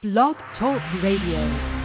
Blog Talk Radio.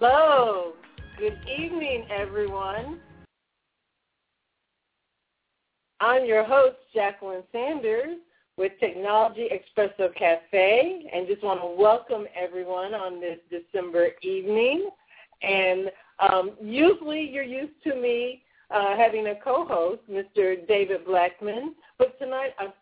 Hello. Good evening, everyone. I'm your host, Jacqueline Sanders with Technology Espresso Cafe, and just want to welcome everyone on this December evening. And um, usually you're used to me uh, having a co-host, Mr. David Blackman, but tonight I'm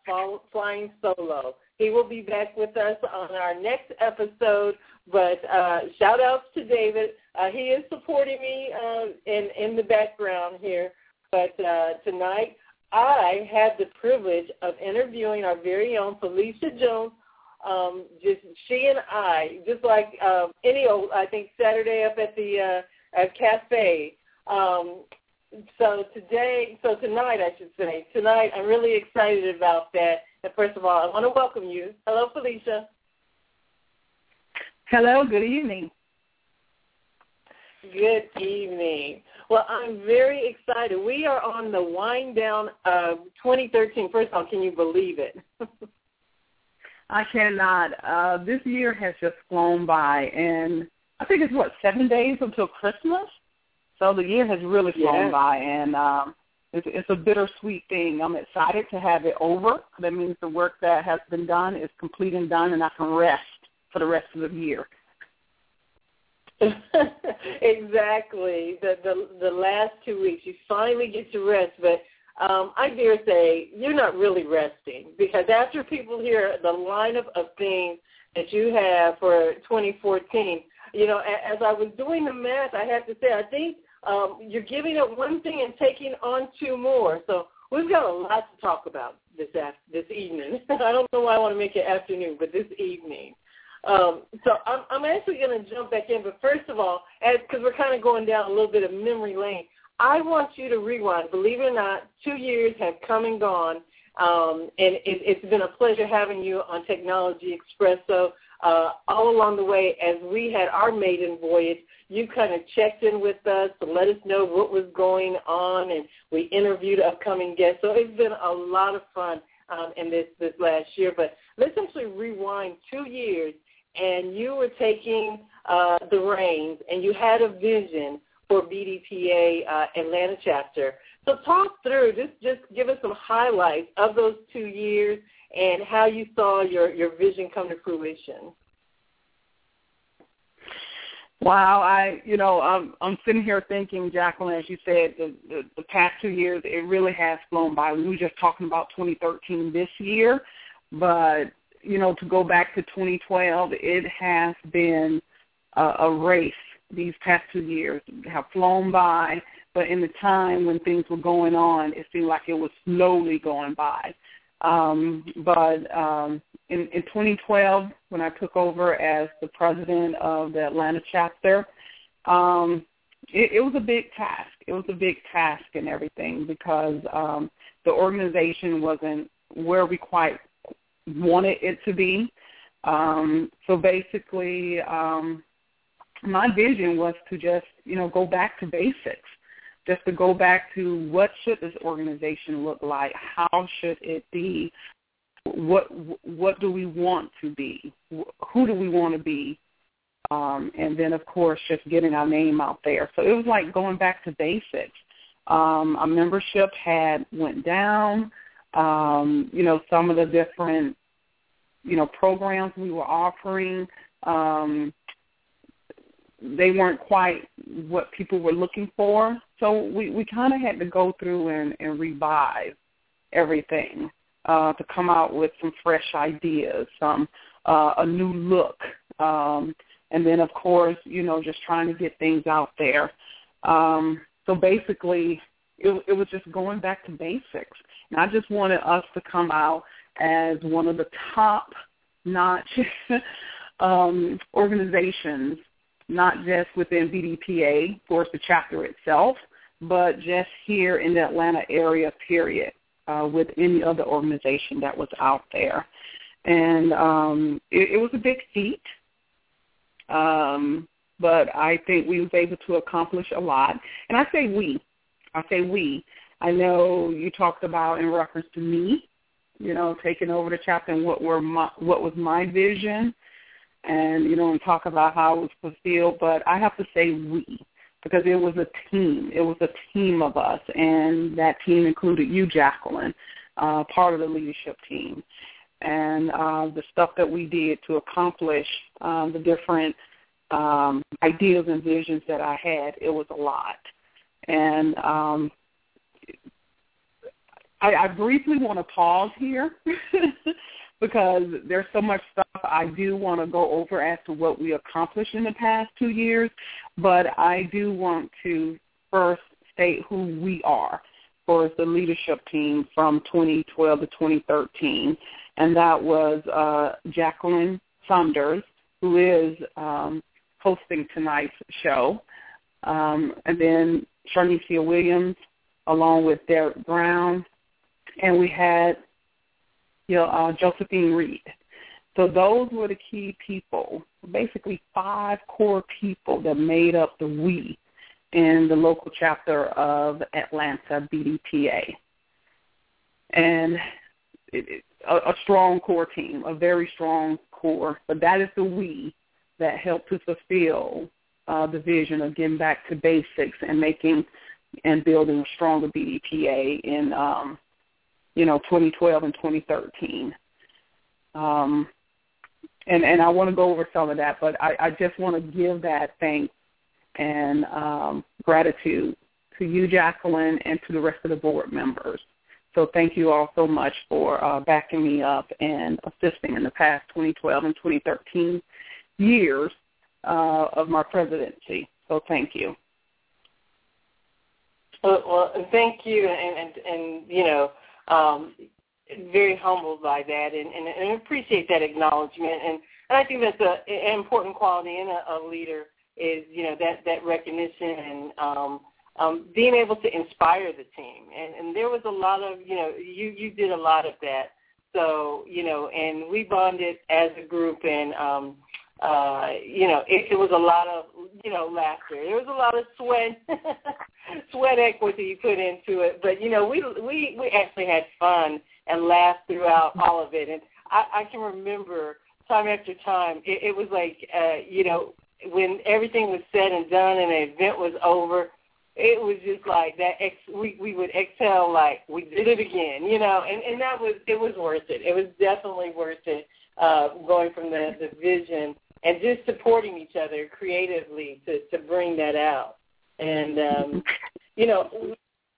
flying solo. He will be back with us on our next episode but uh, shout outs to David. Uh, he is supporting me uh, in in the background here. But uh, tonight, I had the privilege of interviewing our very own Felicia Jones. Um, just she and I, just like uh, any old, I think Saturday up at the uh, at cafe. Um, so today, so tonight, I should say, tonight, I'm really excited about that. And first of all, I want to welcome you. Hello, Felicia. Hello, good evening. Good evening. Well, I'm very excited. We are on the wind down of 2013. First of all, can you believe it? I cannot. Uh, this year has just flown by, and I think it's what seven days until Christmas. So the year has really flown yes. by, and um, it's, it's a bittersweet thing. I'm excited to have it over. That means the work that has been done is complete and done, and I can rest for the rest of the year. exactly. The, the the last two weeks, you finally get to rest, but um, I dare say you're not really resting because after people hear the lineup of things that you have for 2014, you know, as I was doing the math, I have to say I think um, you're giving up one thing and taking on two more. So we've got a lot to talk about this af- this evening. I don't know why I want to make it afternoon, but this evening. Um, so I'm, I'm actually going to jump back in, but first of all, because we're kind of going down a little bit of memory lane, I want you to rewind. Believe it or not, two years have come and gone, um, and it, it's been a pleasure having you on Technology Espresso. Uh, all along the way, as we had our maiden voyage, you kind of checked in with us to let us know what was going on, and we interviewed upcoming guests. So it's been a lot of fun um, in this this last year. But let's actually rewind two years and you were taking uh, the reins and you had a vision for BDPA uh, Atlanta chapter. So talk through, just, just give us some highlights of those two years and how you saw your, your vision come to fruition. Wow, I you know I'm I'm sitting here thinking, Jacqueline, as you said, the, the the past two years it really has flown by. We were just talking about 2013 this year, but you know, to go back to 2012, it has been a, a race. These past two years have flown by, but in the time when things were going on, it seemed like it was slowly going by. Um, but um, in, in 2012, when I took over as the president of the Atlanta chapter, um, it, it was a big task. It was a big task and everything because um, the organization wasn't where we quite wanted it to be. Um, so basically, um, my vision was to just, you know, go back to basics, just to go back to what should this organization look like, how should it be, what what do we want to be, who do we want to be, um, and then of course just getting our name out there. So it was like going back to basics. Um, our membership had went down um, you know, some of the different, you know, programs we were offering, um, they weren't quite what people were looking for. So we, we kind of had to go through and, and revive everything. uh, to come out with some fresh ideas, some uh, a new look, um, and then of course, you know, just trying to get things out there. Um, so basically, it, it was just going back to basics, and I just wanted us to come out as one of the top notch um, organizations, not just within BDPA, of course, the chapter itself, but just here in the Atlanta area, period, uh, with any other organization that was out there. And um, it, it was a big feat, um, but I think we was able to accomplish a lot. And I say we, I say we. I know you talked about in reference to me, you know, taking over the chapter and what were my, what was my vision, and you know, and talk about how it was fulfilled. But I have to say we because it was a team. It was a team of us, and that team included you, Jacqueline, uh, part of the leadership team, and uh, the stuff that we did to accomplish um, the different um, ideas and visions that I had. It was a lot, and um, I, I briefly want to pause here because there's so much stuff I do want to go over as to what we accomplished in the past two years, but I do want to first state who we are for the leadership team from 2012 to 2013, and that was uh, Jacqueline Saunders, who is um, hosting tonight's show, um, and then Sharnicia Williams, along with Derek Brown, and we had you know, uh, Josephine Reed. So those were the key people, basically five core people that made up the we in the local chapter of Atlanta BDPA. And it, a, a strong core team, a very strong core, but that is the we that helped to fulfill uh, the vision of getting back to basics and making and building a stronger BDPA in um, you know, 2012 and 2013. Um, and and I want to go over some of that, but I, I just want to give that thanks and um, gratitude to you, Jacqueline, and to the rest of the board members. So thank you all so much for uh, backing me up and assisting in the past 2012 and 2013 years uh, of my presidency. So thank you. Well, well thank you, and, and and you know um, very humbled by that and, and, and appreciate that acknowledgement. And, and I think that's a, an important quality in a, a leader is, you know, that, that recognition and um, um, being able to inspire the team. And, and there was a lot of, you know, you, you did a lot of that. So, you know, and we bonded as a group and, um, uh, you know, it, it was a lot of, you know, laughter. There was a lot of sweat, sweat equity you put into it. But you know, we we we actually had fun and laughed throughout all of it. And I, I can remember time after time. It, it was like, uh, you know, when everything was said and done and the event was over, it was just like that. Ex- we we would exhale like we did it again, you know. And and that was it was worth it. It was definitely worth it. Uh, going from the the vision and just supporting each other creatively to to bring that out. And um, you know,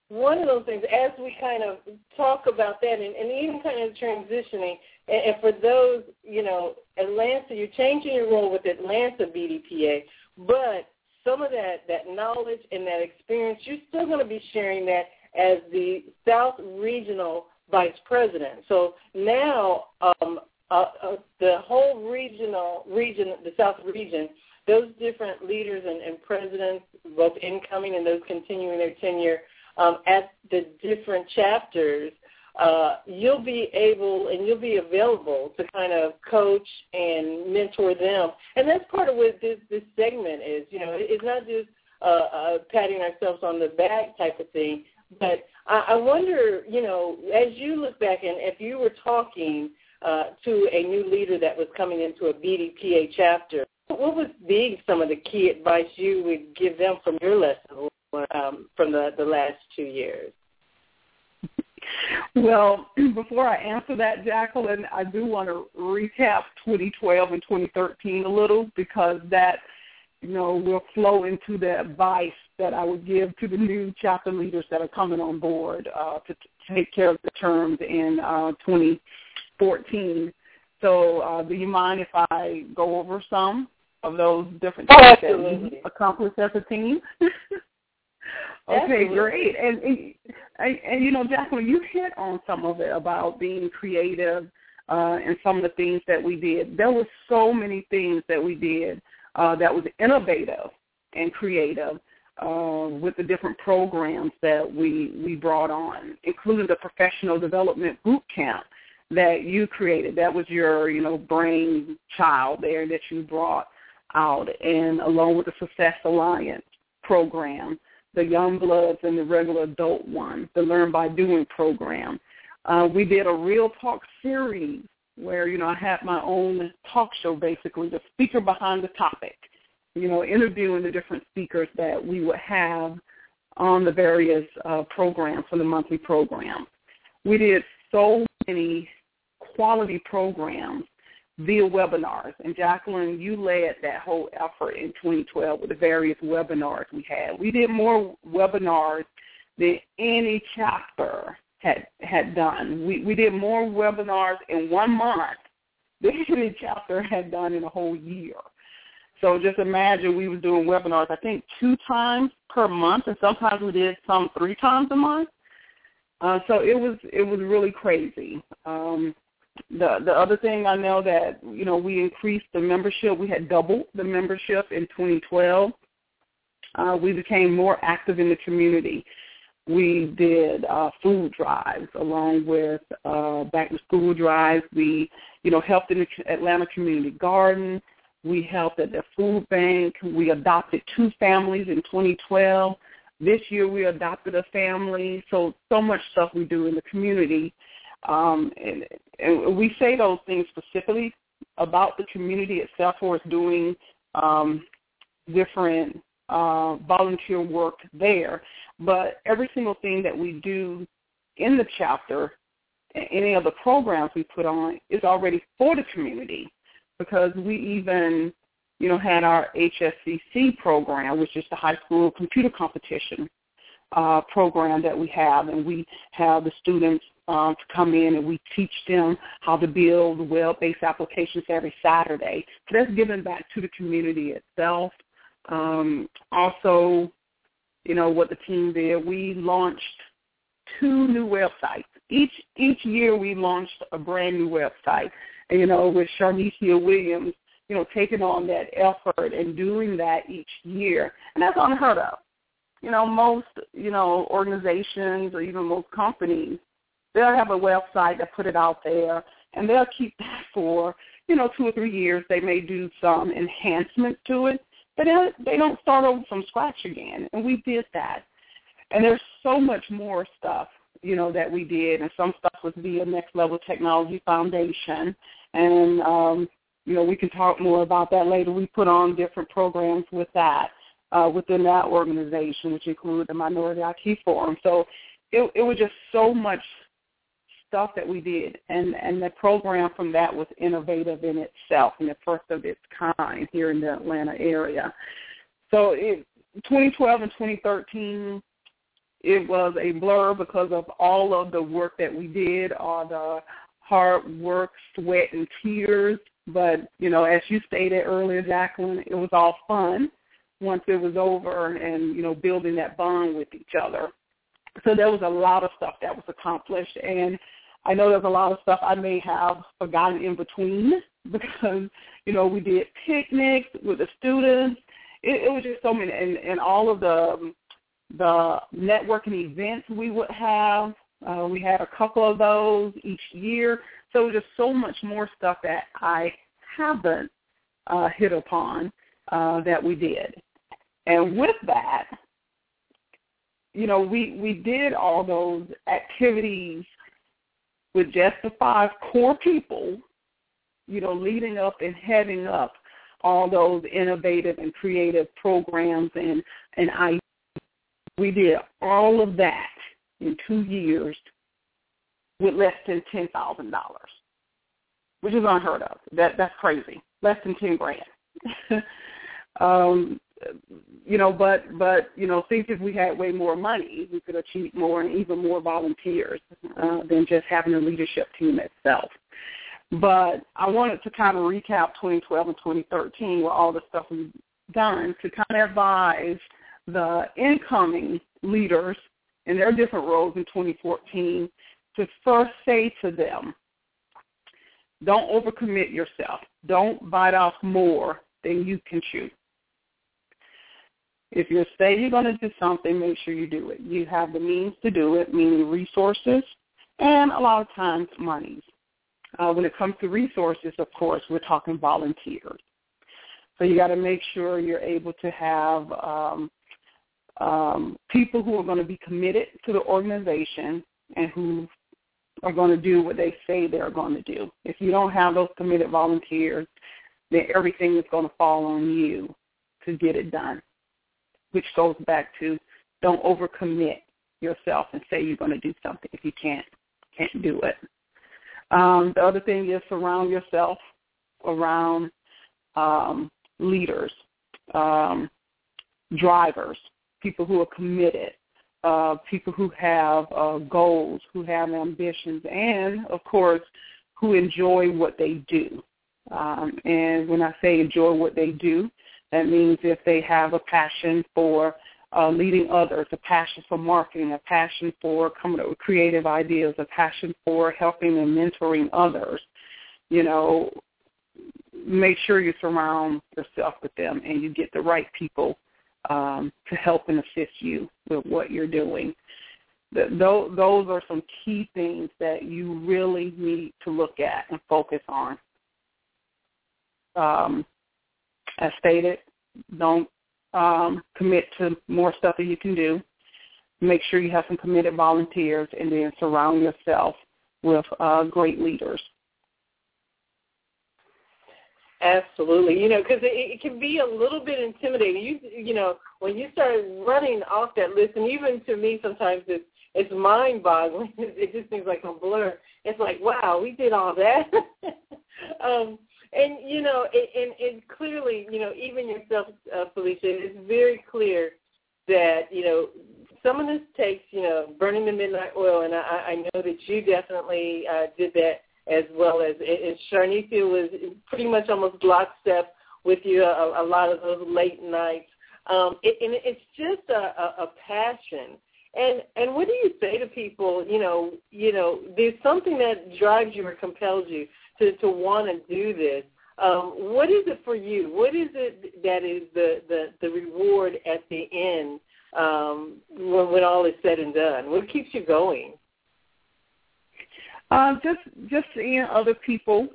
one of those things as we kind of talk about that, and, and even kind of transitioning, and, and for those, you know, Atlanta, you're changing your role with Atlanta BDPA, but some of that that knowledge and that experience, you're still going to be sharing that as the South Regional Vice President. So now um, uh, uh, the whole regional region, the South region, those different leaders and, and presidents, both incoming and those continuing their tenure um, at the different chapters, uh, you'll be able and you'll be available to kind of coach and mentor them. And that's part of what this, this segment is. You know, it's not just uh, uh, patting ourselves on the back type of thing, but I, I wonder, you know, as you look back and if you were talking – uh, to a new leader that was coming into a BDPA chapter, what would be some of the key advice you would give them from your lesson um, from the, the last two years? Well, before I answer that, Jacqueline, I do want to recap 2012 and 2013 a little because that, you know, will flow into the advice that I would give to the new chapter leaders that are coming on board uh, to take care of the terms in uh, 2014. So uh, do you mind if I go over some of those different oh, things that accomplished as a team? okay, great. And, and and and you know, Jacqueline, you hit on some of it about being creative uh, and some of the things that we did. There were so many things that we did uh, that was innovative and creative uh, with the different programs that we we brought on, including the professional development boot camp that you created. That was your you know brain child there that you brought out, and along with the Success Alliance program, the Young Bloods and the regular adult one, the Learn by Doing program. Uh, we did a real talk series where you know I had my own talk show, basically the speaker behind the topic you know, interviewing the different speakers that we would have on the various uh, programs for the monthly programs. We did so many quality programs via webinars. And Jacqueline, you led that whole effort in 2012 with the various webinars we had. We did more webinars than any chapter had had done. We we did more webinars in one month than any chapter had done in a whole year. So just imagine we were doing webinars, I think, two times per month, and sometimes we did some three times a month. Uh, so it was it was really crazy. Um, the the other thing I know that you know we increased the membership. We had doubled the membership in 2012. Uh, we became more active in the community. We did uh, food drives along with uh, back to school drives. We you know helped in the Atlanta Community Garden. We helped at the food bank. We adopted two families in 2012. This year we adopted a family. So so much stuff we do in the community, um, and, and we say those things specifically about the community itself, or it's doing um, different uh, volunteer work there. But every single thing that we do in the chapter, any of the programs we put on, is already for the community because we even, you know, had our HSCC program, which is the high school computer competition uh, program that we have, and we have the students um, to come in and we teach them how to build web-based applications every Saturday. So that's giving back to the community itself. Um, also, you know, what the team did, we launched two new websites. Each each year we launched a brand new website you know, with Sharnicia Williams, you know, taking on that effort and doing that each year. And that's unheard of. You know, most, you know, organizations or even most companies, they'll have a website that put it out there and they'll keep that for, you know, two or three years. They may do some enhancements to it, but they don't start over from scratch again. And we did that. And there's so much more stuff you know, that we did, and some stuff was via Next Level Technology Foundation, and um, you know, we can talk more about that later. We put on different programs with that uh, within that organization, which included the Minority IT Forum. So it, it was just so much stuff that we did, and and the program from that was innovative in itself, and the first of its kind here in the Atlanta area. So it, 2012 and 2013 it was a blur because of all of the work that we did, all the hard work, sweat, and tears. But, you know, as you stated earlier, Jacqueline, it was all fun once it was over and, you know, building that bond with each other. So there was a lot of stuff that was accomplished. And I know there's a lot of stuff I may have forgotten in between because, you know, we did picnics with the students. It, it was just so many, and, and all of the the networking events we would have. Uh, we had a couple of those each year. So just so much more stuff that I haven't uh, hit upon uh, that we did. And with that, you know, we, we did all those activities with just the five core people, you know, leading up and heading up all those innovative and creative programs and, and we did all of that in two years with less than ten thousand dollars, which is unheard of. That that's crazy. Less than ten grand. um, you know, but but you know, think if we had way more money, we could achieve more and even more volunteers uh, than just having a leadership team itself. But I wanted to kind of recap 2012 and 2013 with all the stuff we've done to kind of advise the incoming leaders in their different roles in 2014 to first say to them, don't overcommit yourself. Don't bite off more than you can chew. If you say you're going to do something, make sure you do it. You have the means to do it, meaning resources, and a lot of times monies. Uh, when it comes to resources, of course, we're talking volunteers. So you got to make sure you're able to have um, um, people who are going to be committed to the organization and who are going to do what they say they're going to do. If you don't have those committed volunteers, then everything is going to fall on you to get it done, which goes back to don't overcommit yourself and say you're going to do something if you can't can't do it. Um, the other thing is surround yourself around um, leaders, um, drivers, people who are committed, uh, people who have uh, goals, who have ambitions, and of course, who enjoy what they do. Um, and when I say enjoy what they do, that means if they have a passion for uh, leading others, a passion for marketing, a passion for coming up with creative ideas, a passion for helping and mentoring others, you know, make sure you surround yourself with them and you get the right people um, to help and assist you with what you're doing. those, are some key things that you really need to look at and focus on. Um, as stated, don't um, commit to more stuff that you can do. Make sure you have some committed volunteers, and then surround yourself with uh, great leaders. Absolutely, you know, because it, it can be a little bit intimidating. You, you know, when you start running off that list, and even to me, sometimes it's it's mind-boggling. It just seems like a blur. It's like, wow, we did all that. um, and you know, it, and, and clearly, you know, even yourself, uh, Felicia, it's very clear that you know some of this takes, you know, burning the midnight oil, and I, I know that you definitely uh, did that as well as and Sharnithia was pretty much almost lockstep with you a, a lot of those late nights. Um, it, and it's just a, a, a passion. And and what do you say to people? You know, you know, there's something that drives you or compels you to to want to do this. Um, what is it for you? What is it that is the the, the reward at the end um, when when all is said and done? What keeps you going? Uh, just just seeing other people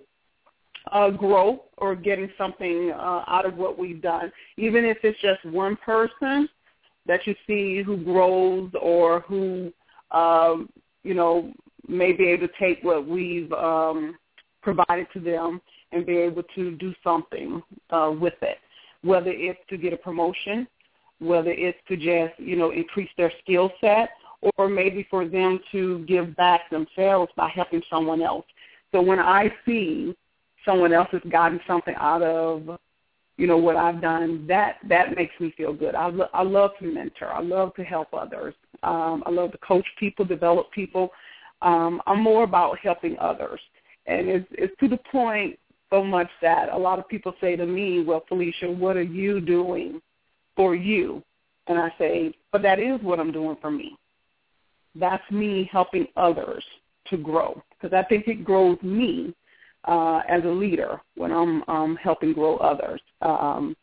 uh, grow or getting something uh, out of what we've done, even if it's just one person that you see who grows or who um, you know may be able to take what we've um, provided to them and be able to do something uh, with it, whether it's to get a promotion, whether it's to just you know increase their skill set or maybe for them to give back themselves by helping someone else. So when I see someone else has gotten something out of, you know, what I've done, that that makes me feel good. I, lo- I love to mentor. I love to help others. Um, I love to coach people, develop people. Um, I'm more about helping others, and it's, it's to the point so much that a lot of people say to me, "Well, Felicia, what are you doing for you?" And I say, "But that is what I'm doing for me." That's me helping others to grow because I think it grows me uh, as a leader when I'm um, helping grow others. Um,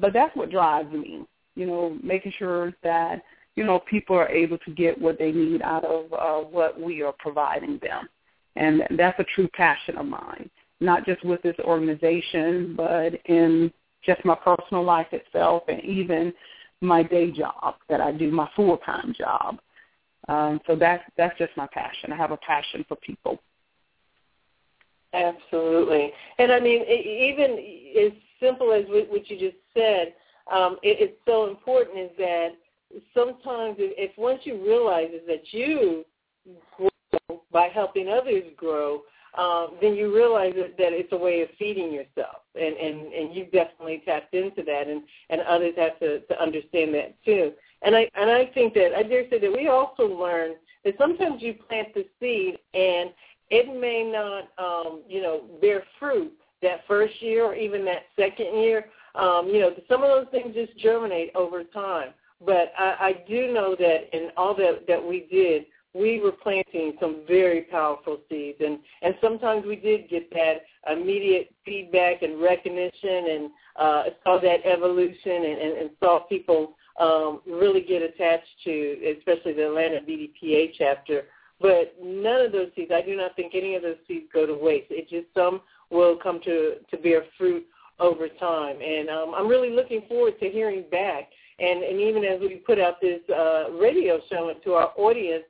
but that's what drives me, you know, making sure that you know people are able to get what they need out of uh, what we are providing them, and that's a true passion of mine. Not just with this organization, but in just my personal life itself, and even my day job that I do, my full-time job. Um, so that's that's just my passion. I have a passion for people. Absolutely, and I mean, even as simple as what you just said, um, it, it's so important is that sometimes if, if once you realize that you grow by helping others grow, um, then you realize that, that it's a way of feeding yourself, and and and you've definitely tapped into that, and and others have to to understand that too. And I and I think that I dare say that we also learn that sometimes you plant the seed and it may not um, you know bear fruit that first year or even that second year. Um, you know, some of those things just germinate over time. But I, I do know that in all that that we did, we were planting some very powerful seeds, and and sometimes we did get that immediate feedback and recognition, and uh, saw that evolution, and, and, and saw people um, really get attached to, especially the Atlanta BDPA chapter. But none of those seeds, I do not think any of those seeds go to waste. It just some will come to to bear fruit over time, and um, I'm really looking forward to hearing back. And, and even as we put out this uh, radio show to our audience,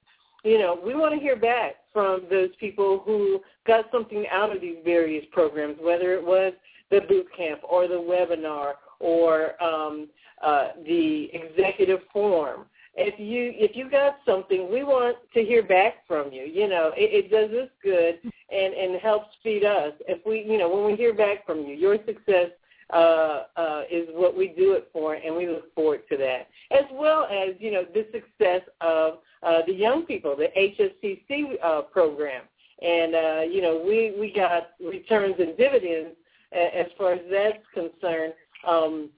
you know, we want to hear back from those people who got something out of these various programs, whether it was the boot camp or the webinar or um, uh, the executive forum. If you if you got something, we want to hear back from you. You know, it, it does us good and and helps feed us. If we, you know, when we hear back from you, your success uh, uh, is what we do it for, and we look forward to that, as well as you know the success of uh, the young people, the HSCC uh, program, and uh, you know we we got returns and dividends as far as that's concerned. Um,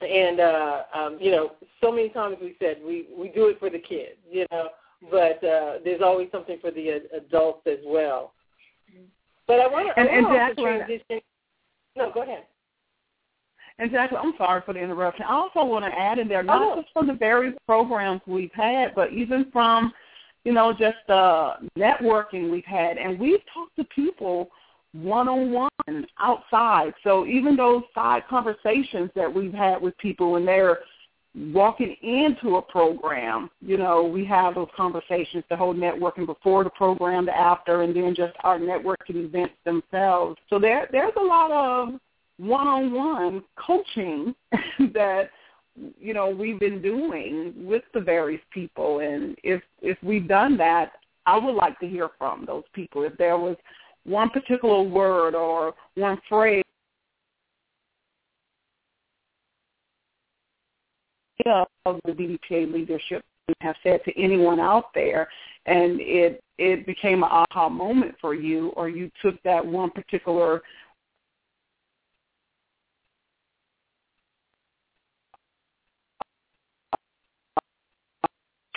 and uh, um, you know, so many times we said we we do it for the kids, you know, but uh, there's always something for the uh, adults as well. But I want to, and, and Jacqueline, transition. No, go ahead. And Jacqueline, I'm sorry for the interruption. I also want to add in there, not oh. just from the various programs we've had, but even from, you know, just uh, networking we've had. And we've talked to people one-on-one outside. So even those side conversations that we've had with people when they're walking into a program, you know, we have those conversations, the whole networking before the program, the after, and then just our networking events themselves. So there, there's a lot of one-on-one coaching that you know we've been doing with the various people. And if if we've done that i would like to hear from those people. If there was one particular word or one phrase. Of the BDPA leadership have said to anyone out there and it it became an aha moment for you or you took that one particular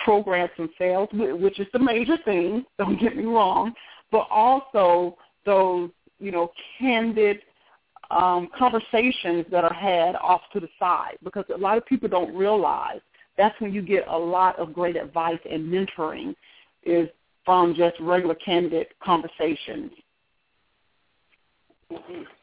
programs and sales, which is the major thing, don't get me wrong, but also those, you know, candid um, conversations that are had off to the side because a lot of people don't realize that's when you get a lot of great advice and mentoring is from just regular candid conversations.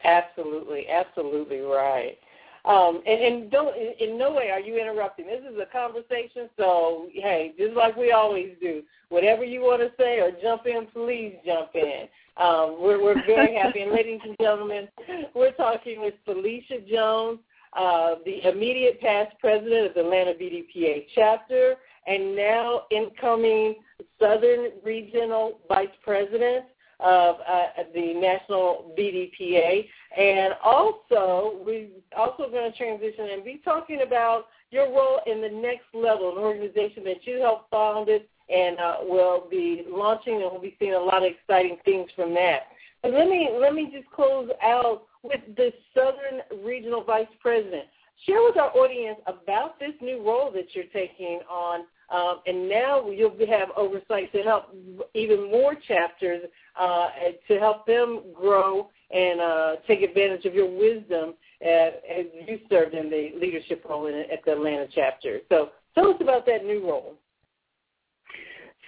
Absolutely, absolutely right. Um, and, and don't in, in no way are you interrupting. This is a conversation, so hey, just like we always do, whatever you want to say or jump in, please jump in. Um, we're we're very happy. And ladies and gentlemen, we're talking with Felicia Jones, uh, the immediate past president of the Atlanta BDPA chapter, and now incoming Southern Regional Vice President of uh, the National BDPA. And also, we're also going to transition and be talking about your role in the next level, an organization that you helped founded and uh, will be launching, and we'll be seeing a lot of exciting things from that. But let me let me just close out with the Southern Regional Vice President. Share with our audience about this new role that you're taking on um, and now you'll have oversight to help even more chapters uh, to help them grow and uh, take advantage of your wisdom as, as you served in the leadership role in, at the Atlanta chapter. So tell us about that new role.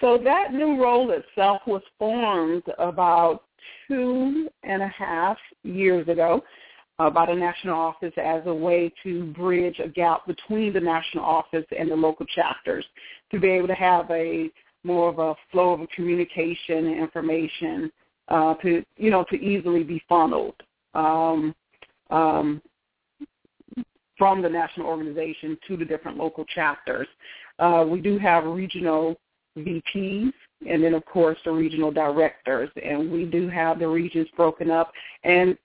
So that new role itself was formed about two and a half years ago uh, by the national office as a way to bridge a gap between the national office and the local chapters to be able to have a more of a flow of communication and information uh, to you know to easily be funneled um, um, from the national organization to the different local chapters. Uh, we do have regional VPs and then of course the regional directors. And we do have the regions broken up. And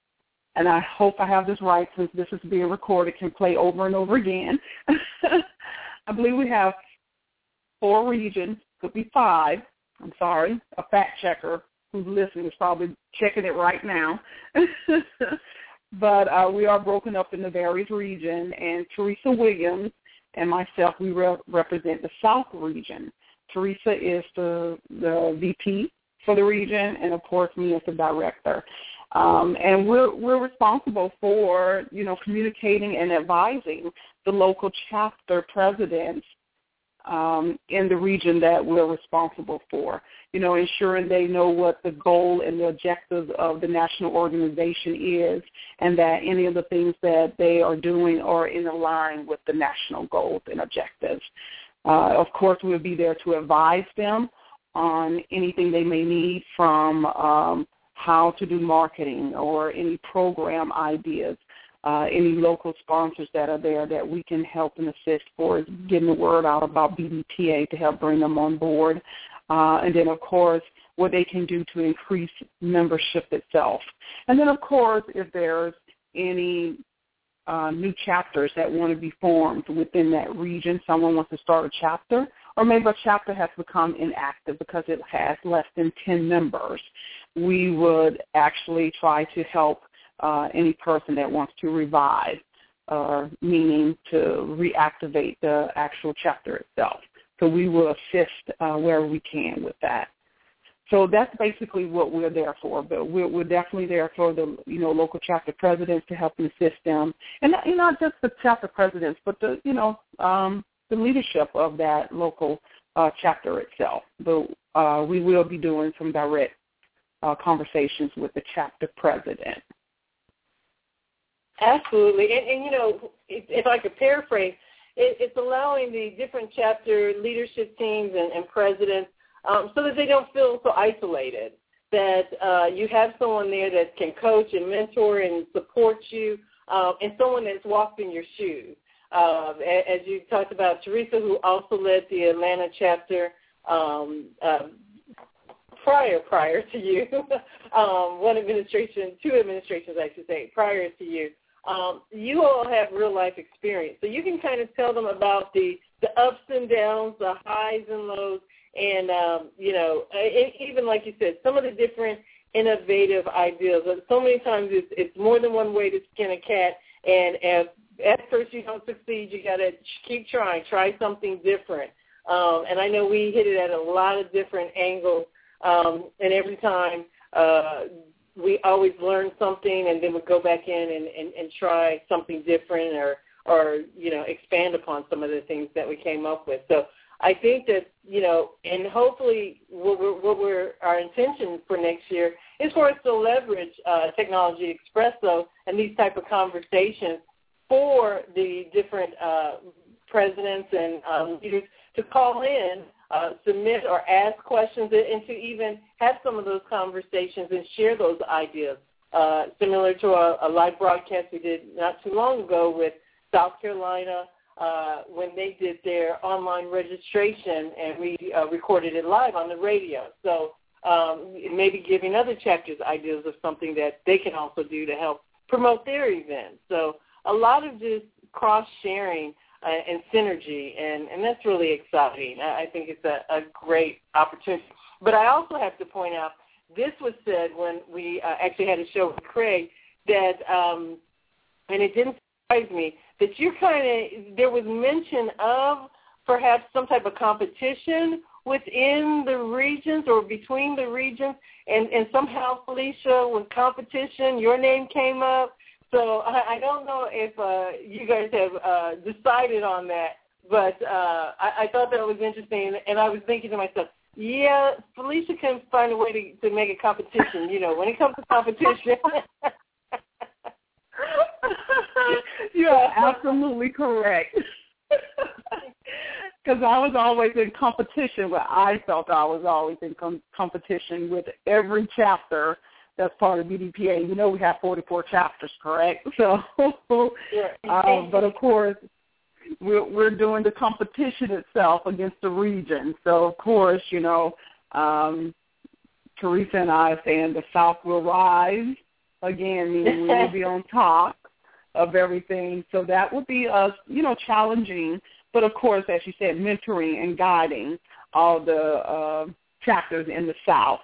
and I hope I have this right since this is being recorded, can play over and over again. I believe we have four regions, could be five. I'm sorry, a fact checker who's listening is probably checking it right now. but uh, we are broken up in the various regions, and Teresa Williams and myself, we re- represent the South region. Teresa is the, the VP for the region, and of course me as the director. Um, and we're we're responsible for you know communicating and advising the local chapter presidents um, in the region that we're responsible for. You know, ensuring they know what the goal and the objectives of the national organization is, and that any of the things that they are doing are in line with the national goals and objectives. Uh, of course, we'll be there to advise them on anything they may need from um, how to do marketing or any program ideas uh, any local sponsors that are there that we can help and assist for getting the word out about BDPA to help bring them on board. Uh, and then, of course, what they can do to increase membership itself. And then, of course, if there's any uh, new chapters that want to be formed within that region, someone wants to start a chapter, or maybe a chapter has become inactive because it has less than 10 members, we would actually try to help uh, any person that wants to revive, uh, meaning to reactivate the actual chapter itself. So we will assist uh, where we can with that. So that's basically what we're there for. But we're, we're definitely there for the you know local chapter presidents to help and assist them, and not, not just the chapter presidents, but the you know um, the leadership of that local uh, chapter itself. But uh, we will be doing some direct uh, conversations with the chapter president. Absolutely, and, and you know, if, if I could paraphrase, it, it's allowing the different chapter leadership teams and, and presidents um, so that they don't feel so isolated. That uh, you have someone there that can coach and mentor and support you, um, and someone that's walked in your shoes. Um, as you talked about, Teresa, who also led the Atlanta chapter um, uh, prior prior to you, um, one administration, two administrations, I should say, prior to you um, you all have real life experience, so you can kind of tell them about the the ups and downs, the highs and lows, and um, you know, even like you said, some of the different innovative ideas. So many times it's, it's more than one way to skin a cat, and if at first you don't succeed, you got to keep trying, try something different. Um, and I know we hit it at a lot of different angles, um, and every time uh, we always learn something and then we go back in and, and, and try something different or or you know expand upon some of the things that we came up with. So I think that you know, and hopefully what we're, what we're our intention for next year is for us to leverage uh, technology expresso and these type of conversations for the different uh, presidents and um, leaders to call in uh, submit or ask questions and to even have some of those conversations and share those ideas. Uh, similar to a, a, live broadcast we did not too long ago with South Carolina uh, when they did their online registration and we uh, recorded it live on the radio. So um, maybe giving other chapters ideas of something that they can also do to help promote their event. So a lot of just cross-sharing uh, and synergy, and, and that's really exciting. I, I think it's a, a great opportunity. But I also have to point out, this was said when we uh, actually had a show with Craig, that, um, and it didn't surprise me, that you kind of, there was mention of perhaps some type of competition within the regions or between the regions, and, and somehow, Felicia, with competition, your name came up. So I, I don't know if uh, you guys have uh, decided on that, but uh, I, I thought that was interesting, and I was thinking to myself, yeah, Felicia can find a way to, to make a competition. You know, when it comes to competition. you are absolutely correct. Because I was always in competition, but I felt I was always in com- competition with every chapter that's part of BDPA. You know we have 44 chapters, correct? So, um, but of course, we're, we're doing the competition itself against the region. So of course, you know, Um, Teresa and I are saying the South will rise again, meaning we will be on top of everything. So that would be us, you know, challenging, but of course, as you said, mentoring and guiding all the uh, chapters in the South.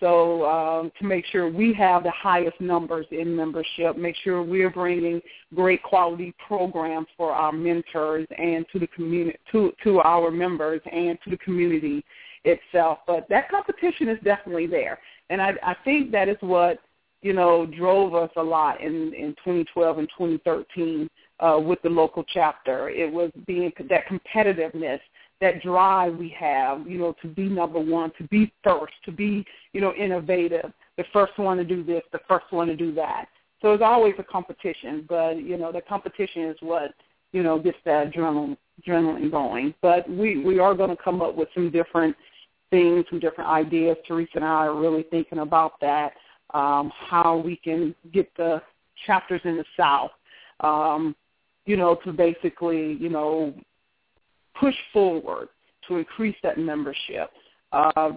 So um, to make sure we have the highest numbers in membership, make sure we're bringing great quality programs for our mentors and to the community, to to our members and to the community itself. But that competition is definitely there, and I, I think that is what you know drove us a lot in in 2012 and 2013 uh, with the local chapter. It was being that competitiveness that drive we have, you know, to be number one, to be first, to be, you know, innovative, the first one to do this, the first one to do that. So it's always a competition, but you know, the competition is what you know gets that adrenaline adrenaline going. But we we are going to come up with some different things, some different ideas. Teresa and I are really thinking about that, um, how we can get the chapters in the South, um, you know, to basically you know push forward to increase that membership, uh,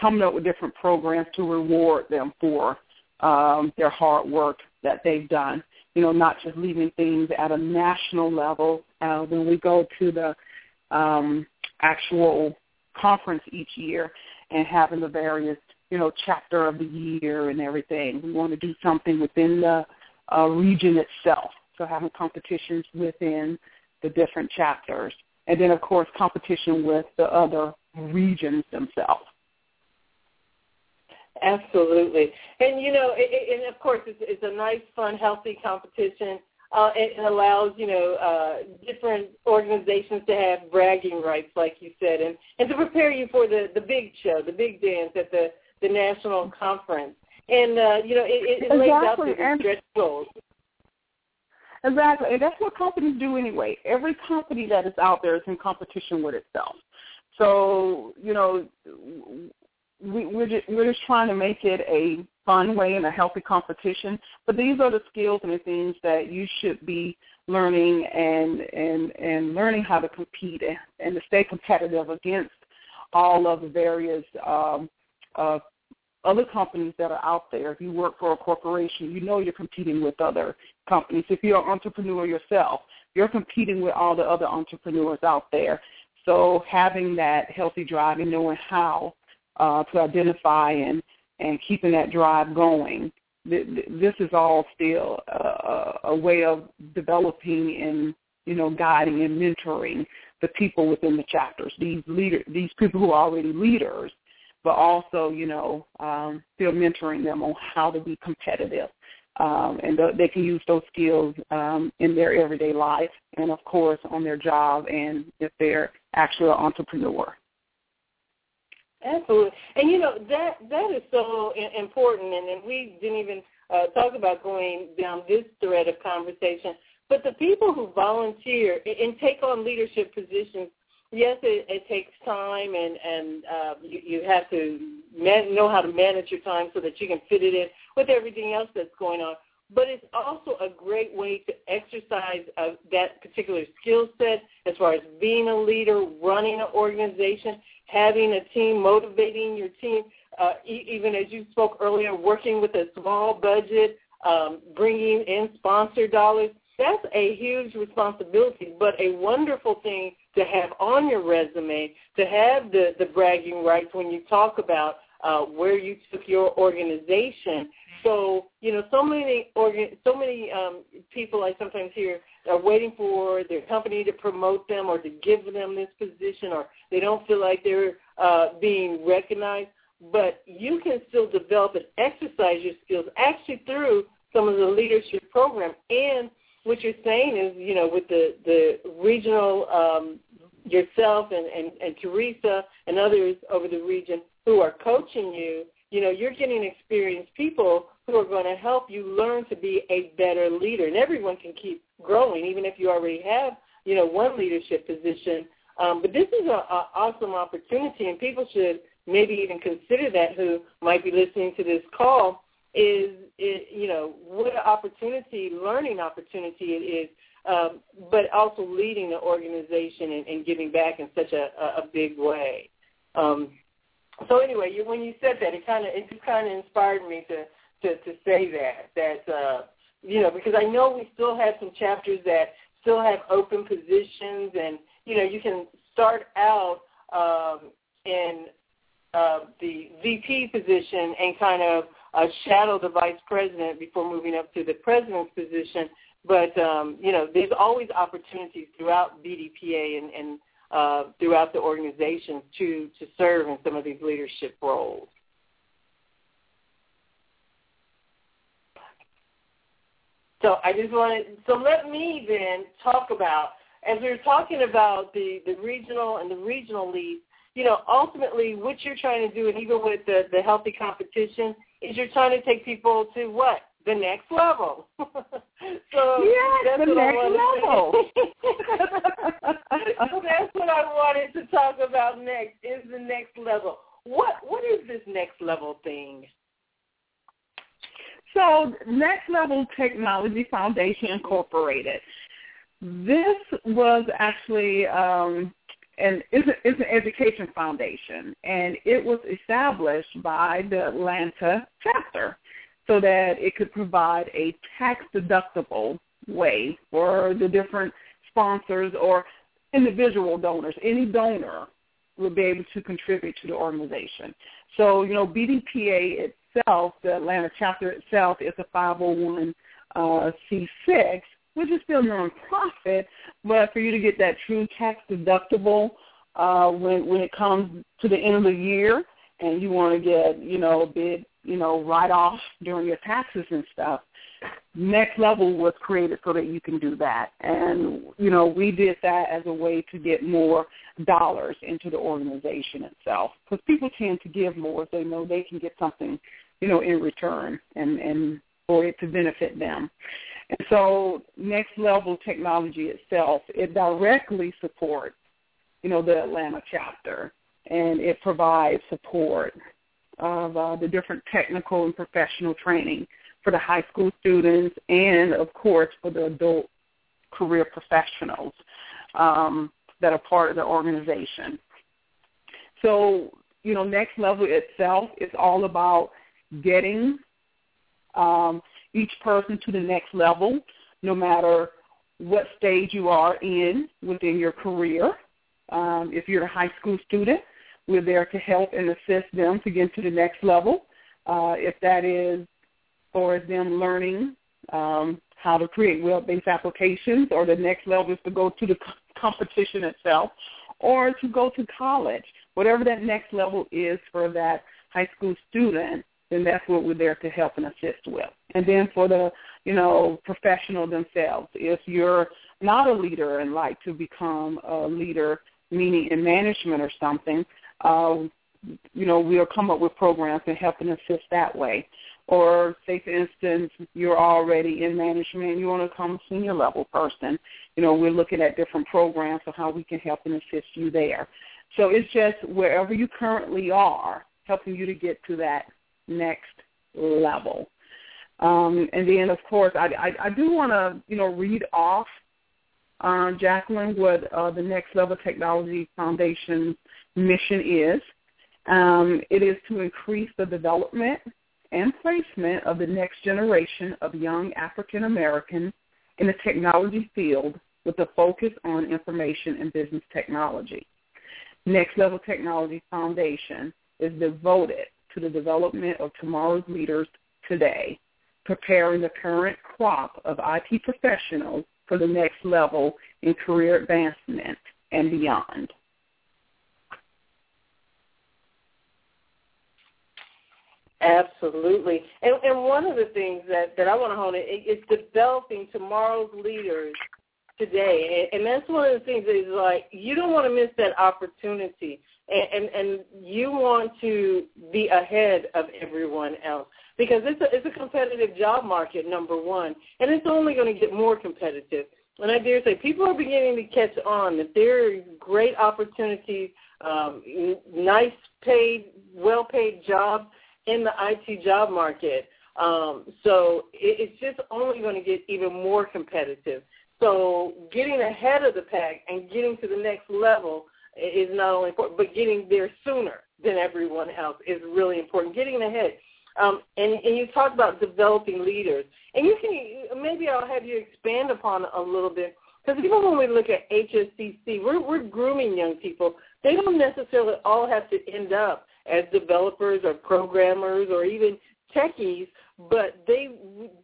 coming up with different programs to reward them for um, their hard work that they've done. You know, not just leaving things at a national level. Uh, when we go to the um, actual conference each year and having the various, you know, chapter of the year and everything, we want to do something within the uh, region itself. So having competitions within the different chapters and then of course competition with the other regions themselves. Absolutely, and you know, it, and of course, it's, it's a nice, fun, healthy competition. Uh, it allows you know uh, different organizations to have bragging rights, like you said, and and to prepare you for the the big show, the big dance at the the national conference. And uh, you know, it, it, it lays out the stretch goals. Exactly, and that's what companies do anyway. Every company that is out there is in competition with itself. So you know, we, we're just, we're just trying to make it a fun way and a healthy competition. But these are the skills and the things that you should be learning and and and learning how to compete and, and to stay competitive against all of the various um, uh, other companies that are out there. If you work for a corporation, you know you're competing with other companies. If you're an entrepreneur yourself, you're competing with all the other entrepreneurs out there. So having that healthy drive and knowing how uh, to identify and and keeping that drive going, this is all still a, a way of developing and you know guiding and mentoring the people within the chapters. These leader, these people who are already leaders but also, you know, um, still mentoring them on how to be competitive. Um, and th- they can use those skills um, in their everyday life and, of course, on their job and if they're actually an entrepreneur. Absolutely. And, you know, that that is so important, and, and we didn't even uh, talk about going down this thread of conversation, but the people who volunteer and take on leadership positions yes, it, it takes time, and and uh, you, you have to man, know how to manage your time so that you can fit it in with everything else that's going on. But it's also a great way to exercise uh, that particular skill set as far as being a leader, running an organization, having a team, motivating your team. Uh, e- even as you spoke earlier, working with a small budget, um, bringing in sponsor dollars. That's a huge responsibility, but a wonderful thing to have on your resume, to have the, the bragging rights when you talk about uh, where you took your organization. So you know, so many organ, so many um, people I sometimes hear are waiting for their company to promote them or to give them this position, or they don't feel like they're uh, being recognized. But you can still develop and exercise your skills actually through some of the leadership program. And what you're saying is, you know, with the the regional um, yourself and, and, and Teresa and others over the region who are coaching you, you know, you're getting experienced people who are going to help you learn to be a better leader. And everyone can keep growing, even if you already have, you know, one leadership position. Um, but this is an awesome opportunity, and people should maybe even consider that who might be listening to this call is, is you know, what an opportunity, learning opportunity it is um, but also leading the organization and, and giving back in such a, a, a big way. Um, so anyway, you, when you said that, it kind of it just kind of inspired me to to to say that that uh, you know because I know we still have some chapters that still have open positions, and you know you can start out um, in uh, the VP position and kind of uh, shadow the vice president before moving up to the president's position. But um, you know, there's always opportunities throughout BDPA and, and uh, throughout the organization to to serve in some of these leadership roles. So I just wanted, so let me then talk about, as we were talking about the, the regional and the regional leads, you know, ultimately what you're trying to do, and even with the, the healthy competition, is you're trying to take people to what? The next level. so that's the what next I level. so that's what I wanted to talk about next is the next level. What what is this next level thing? So, Next Level Technology Foundation Incorporated. This was actually um, and it's, a, it's an education foundation, and it was established by the Atlanta chapter so that it could provide a tax deductible way for the different sponsors or individual donors. Any donor will be able to contribute to the organization. So, you know, BDPA itself, the Atlanta chapter itself, is a 501 uh, C6, which is still nonprofit, but for you to get that true tax deductible uh, when when it comes to the end of the year, and you want to get you know a big you know write off during your taxes and stuff. Next level was created so that you can do that, and you know we did that as a way to get more dollars into the organization itself because people tend to give more if they know they can get something you know in return and and for it to benefit them. And so next level technology itself, it directly supports, you know, the Atlanta chapter and it provides support of uh, the different technical and professional training for the high school students and, of course, for the adult career professionals um, that are part of the organization. So, you know, Next Level itself is all about getting um, each person to the next level, no matter what stage you are in within your career. Um, if you're a high school student, we're there to help and assist them to get to the next level. Uh, if that is for them learning um, how to create web-based applications, or the next level is to go to the competition itself, or to go to college, whatever that next level is for that high school student, then that's what we're there to help and assist with. And then for the, you know, professional themselves, if you're not a leader and like to become a leader, meaning in management or something, uh, you know, we'll come up with programs and help and assist that way. Or say, for instance, you're already in management and you want to become a senior level person. You know, we're looking at different programs of how we can help and assist you there. So it's just wherever you currently are, helping you to get to that next level. Um, and then, of course, I, I, I do want to, you know, read off, uh, Jacqueline, what uh, the Next Level Technology Foundation mission is. Um, it is to increase the development and placement of the next generation of young African Americans in the technology field with a focus on information and business technology. Next Level Technology Foundation is devoted to the development of tomorrow's leaders today, preparing the current crop of IT professionals for the next level in career advancement and beyond. Absolutely. And, and one of the things that, that I want to hone in is developing tomorrow's leaders today. And, and that's one of the things that is like, you don't want to miss that opportunity. And, and, you want to be ahead of everyone else because it's a, it's a competitive job market, number one, and it's only going to get more competitive. And I dare say people are beginning to catch on that there are great opportunities, um, nice paid, well-paid jobs in the IT job market. Um, so it, it's just only going to get even more competitive. So getting ahead of the pack and getting to the next level is not only important, but getting there sooner than everyone else is really important. Getting ahead. Um, and, and you talked about developing leaders. And you can maybe I'll have you expand upon a little bit because even when we look at HSCC, we're, we're grooming young people. They don't necessarily all have to end up as developers or programmers or even techies, but they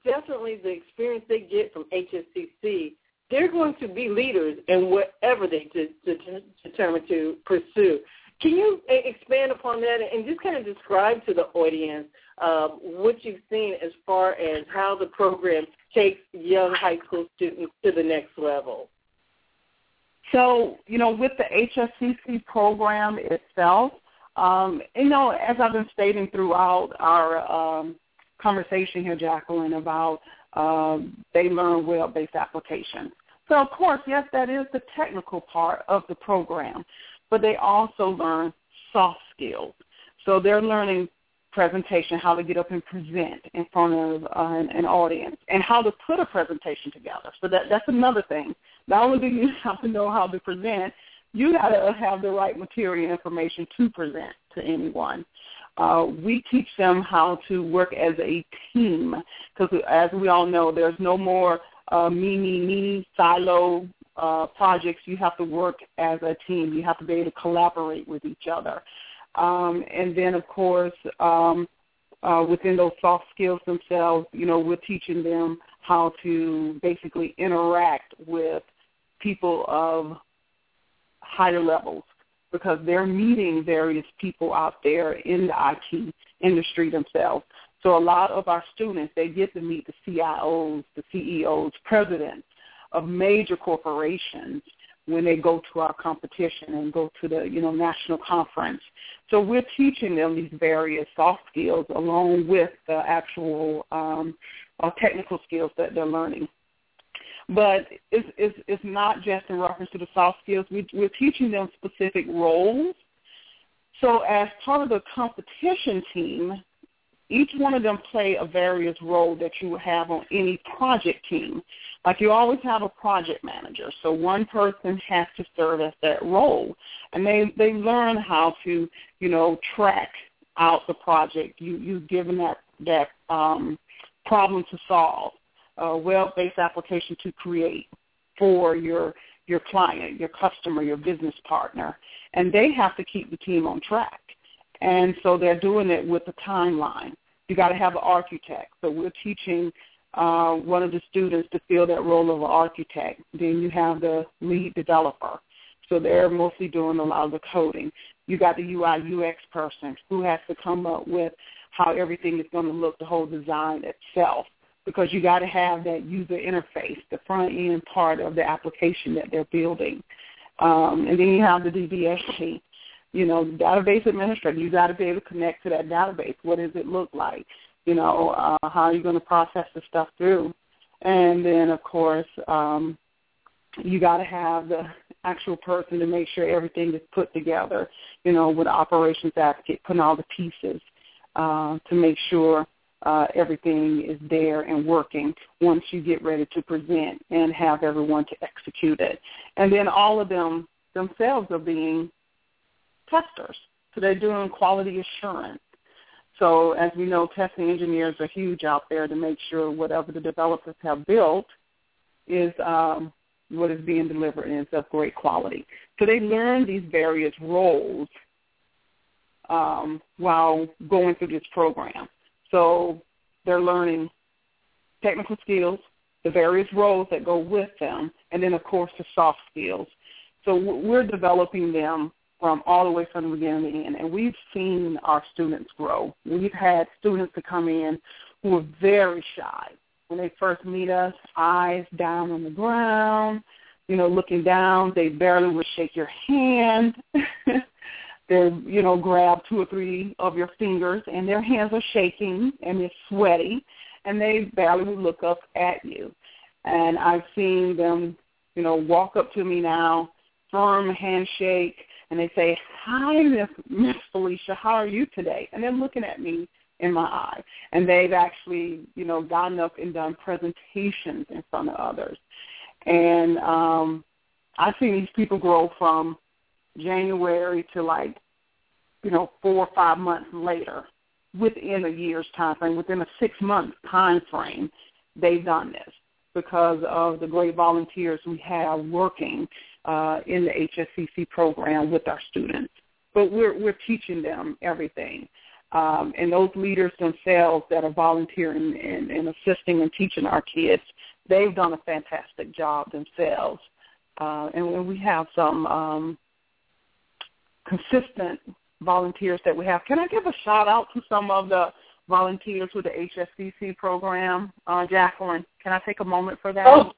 definitely the experience they get from HSCC, they're going to be leaders in whatever they de- de- determine to pursue. Can you expand upon that and just kind of describe to the audience um, what you've seen as far as how the program takes young high school students to the next level? So, you know, with the HSCC program itself, um, you know, as I've been stating throughout our um, conversation here, Jacqueline, about um, they learn web-based applications. So, of course, yes, that is the technical part of the program, but they also learn soft skills. So they're learning presentation, how to get up and present in front of uh, an, an audience, and how to put a presentation together. So that that's another thing. Not only do you have to know how to present, you got to have the right material information to present to anyone. Uh, we teach them how to work as a team because, as we all know, there's no more uh, me, me, me silo uh, projects. You have to work as a team. You have to be able to collaborate with each other. Um, and then, of course, um, uh, within those soft skills themselves, you know, we're teaching them how to basically interact with people of higher levels because they're meeting various people out there in the IT industry themselves. So a lot of our students, they get to meet the CIOs, the CEOs, presidents of major corporations when they go to our competition and go to the you know national conference. So we're teaching them these various soft skills along with the actual um, uh, technical skills that they're learning. But it's, it's, it's not just in reference to the soft skills. We, we're teaching them specific roles. So as part of the competition team, each one of them play a various role that you have on any project team. Like you always have a project manager, so one person has to serve as that role, and they they learn how to you know track out the project. You you've given that that um, problem to solve, a web-based application to create for your your client, your customer, your business partner, and they have to keep the team on track. And so they're doing it with a timeline. You got to have an architect. So we're teaching uh, one of the students to fill that role of an architect. Then you have the lead developer. So they're mostly doing a lot of the coding. You got the UI UX person who has to come up with how everything is going to look, the whole design itself, because you got to have that user interface, the front end part of the application that they're building. Um, and then you have the team you know, database administrator, you got to be able to connect to that database. What does it look like? You know, uh, how are you going to process the stuff through? And then, of course, um, you got to have the actual person to make sure everything is put together, you know, with operations advocate, putting all the pieces uh, to make sure uh, everything is there and working once you get ready to present and have everyone to execute it. And then all of them themselves are being testers. So they're doing quality assurance. So as we know, testing engineers are huge out there to make sure whatever the developers have built is um, what is being delivered and is of great quality. So they learn these various roles um, while going through this program. So they're learning technical skills, the various roles that go with them, and then of course the soft skills. So we're developing them from all the way from the beginning to the end. And we've seen our students grow. We've had students to come in who are very shy. When they first meet us, eyes down on the ground, you know, looking down, they barely would shake your hand. they you know, grab two or three of your fingers and their hands are shaking and they're sweaty and they barely would look up at you. And I've seen them, you know, walk up to me now, firm handshake, and they say, "Hi, Miss Miss Felicia, how are you today?" And they're looking at me in my eye, and they've actually, you know, gotten up and done presentations in front of others, and um, I've seen these people grow from January to like you know, four or five months later, within a year's time frame, within a six month time frame, they've done this because of the great volunteers we have working uh, in the HSCC program with our students. But we're we're teaching them everything. Um, and those leaders themselves that are volunteering and, and assisting and teaching our kids, they've done a fantastic job themselves. Uh, and we have some um, consistent volunteers that we have. Can I give a shout out to some of the volunteers with the HSCC program, uh, Jacqueline? Can I take a moment for that? Oh,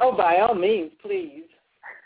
oh by all means, please.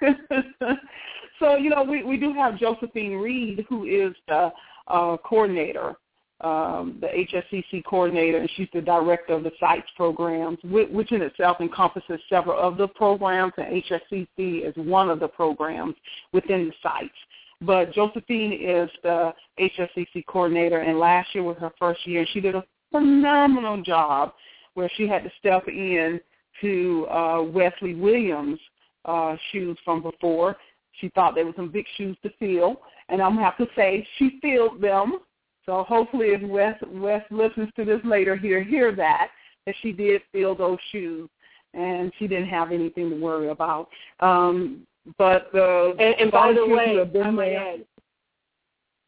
so, you know, we, we do have Josephine Reed, who is the uh, coordinator, um, the HSCC coordinator, and she's the director of the SITES programs, which, which in itself encompasses several of the programs, and HSCC is one of the programs within the SITES. But Josephine is the HSCC coordinator, and last year was her first year, and she did a phenomenal job where she had to step in to uh, Wesley Williams' uh, shoes from before. She thought they were some big shoes to fill, and I'm gonna have to say she filled them. So hopefully, if Wes Wes listens to this later, he'll hear that that she did fill those shoes, and she didn't have anything to worry about. Um, but the and, and by the way, I might add,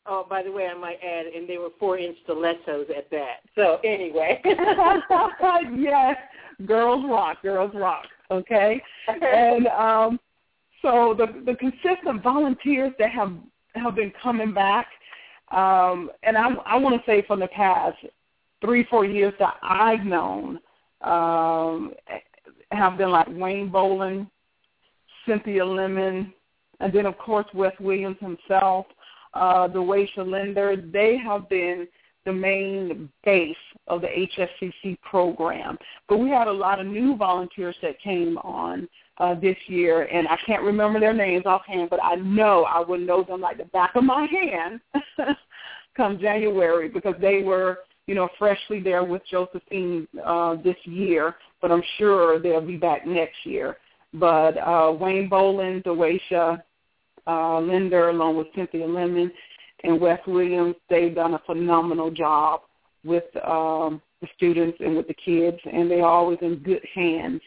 oh, by the way, I might add, and they were four-inch stilettos at that. So anyway, yes, girls rock, girls rock. Okay, and um, so the the consistent volunteers that have have been coming back, um, and I I want to say from the past three four years that I've known um, have been like Wayne Boland, Cynthia Lemon, and then of course Wes Williams himself, uh, Dewasia Linder. They have been the main base of the HSCC program. But we had a lot of new volunteers that came on uh, this year, and I can't remember their names offhand, but I know I would know them like the back of my hand come January because they were, you know, freshly there with Josephine uh, this year, but I'm sure they'll be back next year. But uh, Wayne Boland, Dewasia, uh, Linder, along with Cynthia Lemon and Wes Williams, they've done a phenomenal job with um, the students and with the kids, and they're always in good hands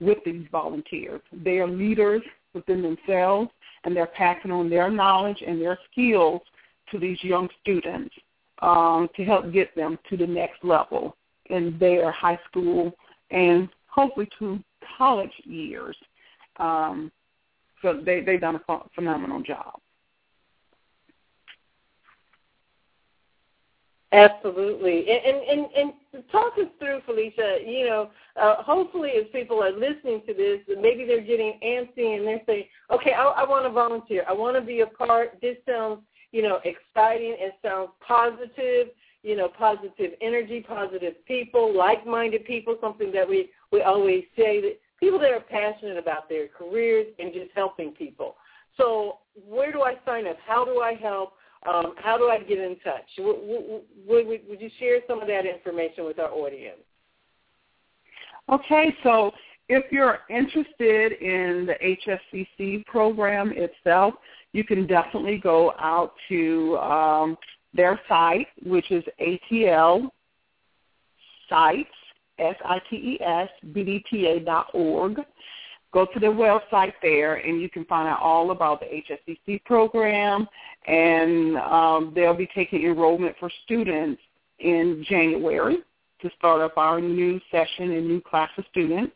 with these volunteers. They are leaders within themselves, and they're passing on their knowledge and their skills to these young students um, to help get them to the next level in their high school and hopefully to college years. Um, so they they've done a phenomenal job. Absolutely, and and and, talk us through, Felicia. You know, uh, hopefully, as people are listening to this, maybe they're getting antsy and they're saying, "Okay, I, I want to volunteer. I want to be a part. This sounds, you know, exciting. It sounds positive. You know, positive energy, positive people, like-minded people. Something that we we always say that people that are passionate about their careers and just helping people. So, where do I sign up? How do I help? Um, how do I get in touch? Would, would, would you share some of that information with our audience? Okay, so if you're interested in the HSCC program itself, you can definitely go out to um, their site, which is ATL sites, S-I-T-E-S, B-D-P-A dot org go to their website there and you can find out all about the HSCC program and um, they'll be taking enrollment for students in January to start up our new session and new class of students.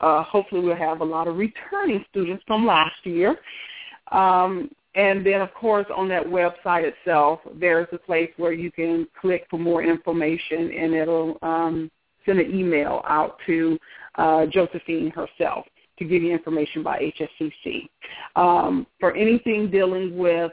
Uh, hopefully we'll have a lot of returning students from last year. Um, and then, of course, on that website itself, there's a place where you can click for more information, and it'll um, send an email out to uh, Josephine herself to give you information by HSCC. Um, for anything dealing with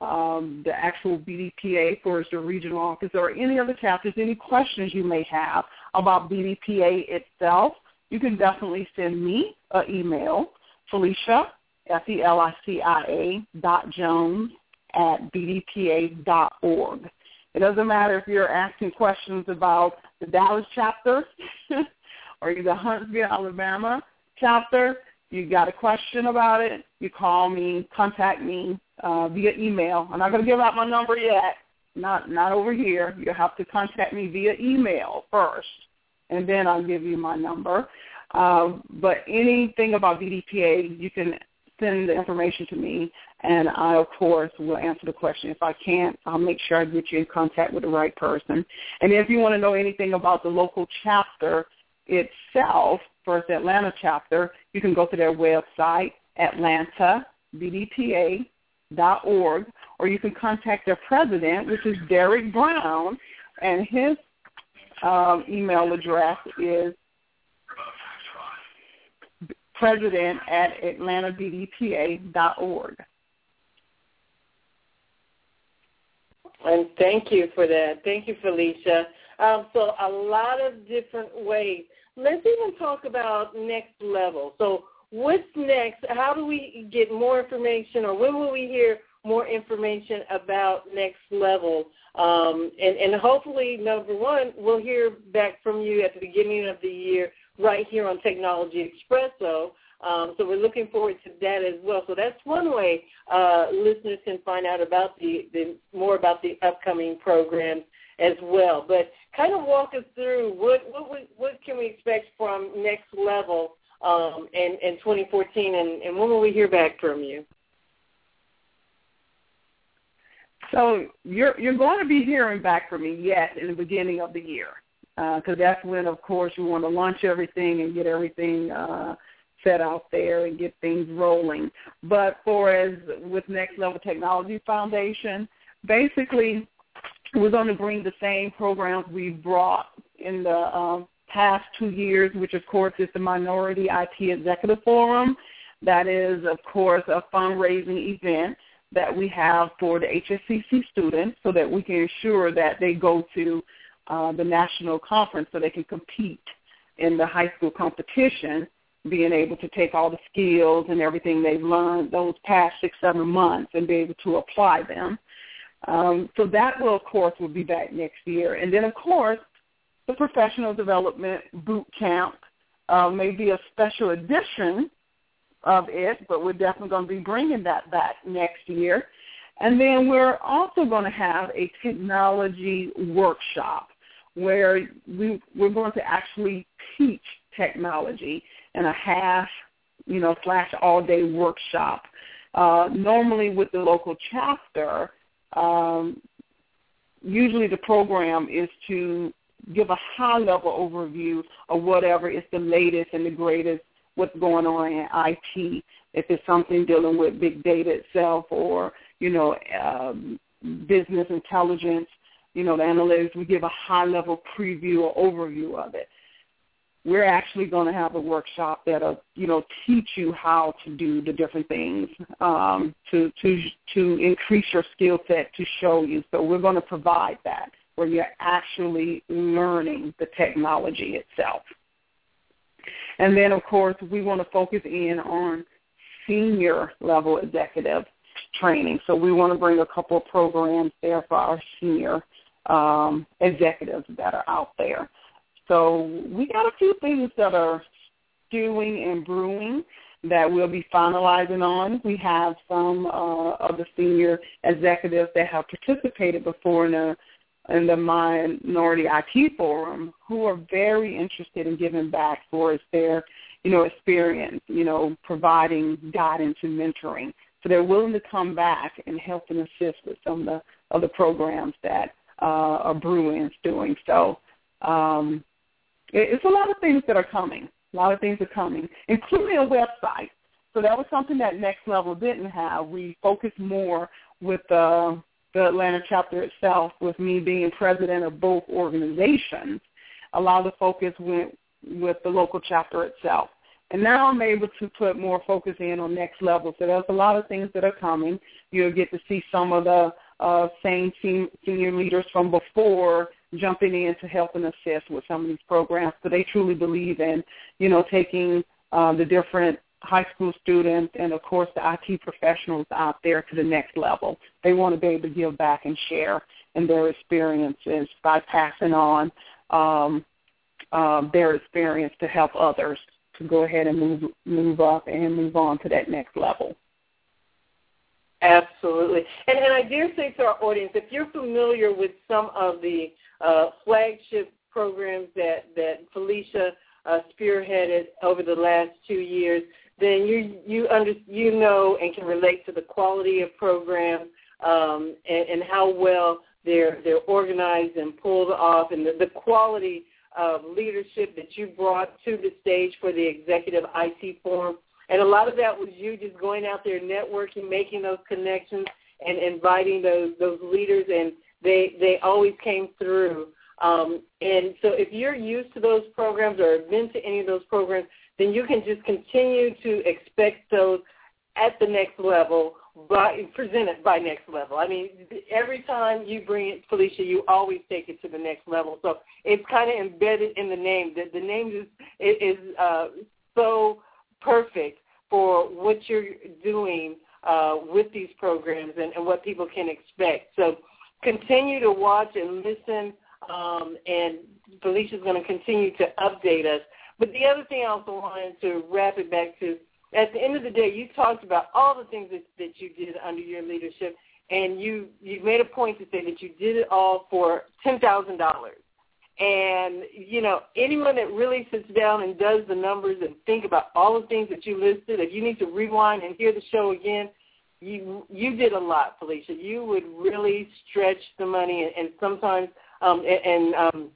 um, the actual BDPA for the regional office or any other chapters, any questions you may have about BDPA itself, you can definitely send me an email, Felicia, F-E-L-I-C-I-A dot Jones at bdpa dot org. It doesn't matter if you're asking questions about the Dallas chapter or the Huntsville, Alabama chapter, you got a question about it, you call me, contact me uh, via email. I'm not going to give out my number yet. Not not over here. You have to contact me via email first, and then I'll give you my number. Uh, but anything about BDPA, you can send the information to me, and I, of course, will answer the question. If I can't, I'll make sure I get you in contact with the right person. And if you want to know anything about the local chapter itself, First Atlanta chapter, you can go to their website, atlantabdpa.org, or you can contact their president, which is Derek Brown, and his um, email address is president at atlantabdpa.org. And thank you for that. Thank you, Felicia. Um, so a lot of different ways. Let's even talk about next level. So what's next? How do we get more information, or when will we hear more information about next level? Um, and, and hopefully, number one, we'll hear back from you at the beginning of the year right here on Technology Expresso. Um, so we're looking forward to that as well. So that's one way uh, listeners can find out about the, the more about the upcoming programs as well. But kind of walk us through what what what can we expect from next level um, in, in 2014, and, and when will we hear back from you? So you're you're going to be hearing back from me, yes, in the beginning of the year because uh, that's when, of course, we want to launch everything and get everything uh, set out there and get things rolling. But for as with Next Level Technology Foundation, basically we're going to bring the same programs we've brought in the uh, past two years, which of course is the Minority IT Executive Forum. That is, of course, a fundraising event that we have for the HSCC students so that we can ensure that they go to uh, the national conference so they can compete in the high school competition, being able to take all the skills and everything they've learned those past six, seven months and be able to apply them. Um, so that will, of course, will be back next year. And then, of course, the professional development boot camp uh, may be a special edition of it, but we're definitely going to be bringing that back next year. And then we're also going to have a technology workshop where we we're going to actually teach technology in a half, you know, slash all day workshop. Uh, normally with the local chapter, um, usually the program is to give a high level overview of whatever is the latest and the greatest what's going on in IT. If it's something dealing with big data itself or, you know, um, business intelligence, you know, the analytics, we give a high-level preview or overview of it. We're actually going to have a workshop that'll, you know, teach you how to do the different things um, to to to increase your skill set to show you. So we're going to provide that where you're actually learning the technology itself. And then, of course, we want to focus in on senior level executive training. So we want to bring a couple of programs there for our senior um, executives that are out there. So we got a few things that are stewing and brewing that we'll be finalizing on. We have some uh, of the senior executives that have participated before in the in the Minority IT Forum who are very interested in giving back for their, you know, experience, you know, providing guidance and mentoring. So they're willing to come back and help and assist with some of the other programs that uh, brewing Bruins doing. So um, it's a lot of things that are coming. A lot of things are coming, including a website. So that was something that Next Level didn't have. We focused more with the Atlanta chapter itself, with me being president of both organizations. A lot of the focus went with the local chapter itself. And now I'm able to put more focus in on next level. So there's a lot of things that are coming. You'll get to see some of the uh, same senior leaders from before jumping in to help and assist with some of these programs. So they truly believe in, you know, taking uh, the different high school students and of course the IT professionals out there to the next level. They want to be able to give back and share in their experiences by passing on um, uh, their experience to help others to go ahead and move move up and move on to that next level. Absolutely. And, and I dare say to our audience, if you're familiar with some of the uh, flagship programs that, that Felicia uh, spearheaded over the last two years, then you you under, you know and can relate to the quality of programs um, and, and how well they're they're organized and pulled off, and the, the quality of leadership that you brought to the stage for the executive IT forum. And a lot of that was you just going out there networking, making those connections, and inviting those those leaders, and they they always came through. Um, and so if you're used to those programs or have been to any of those programs, then you can just continue to expect those at the next level by presented by next level. I mean, every time you bring it, Felicia, you always take it to the next level. So it's kind of embedded in the name. The, the name is is uh, so perfect for what you're doing uh, with these programs and, and what people can expect. So continue to watch and listen, um, and Felicia's going to continue to update us. But the other thing I also wanted to wrap it back to at the end of the day, you talked about all the things that, that you did under your leadership, and you you made a point to say that you did it all for ten thousand dollars. And you know, anyone that really sits down and does the numbers and think about all the things that you listed, if you need to rewind and hear the show again, you you did a lot, Felicia. You would really stretch the money, and, sometimes, um, and, and um,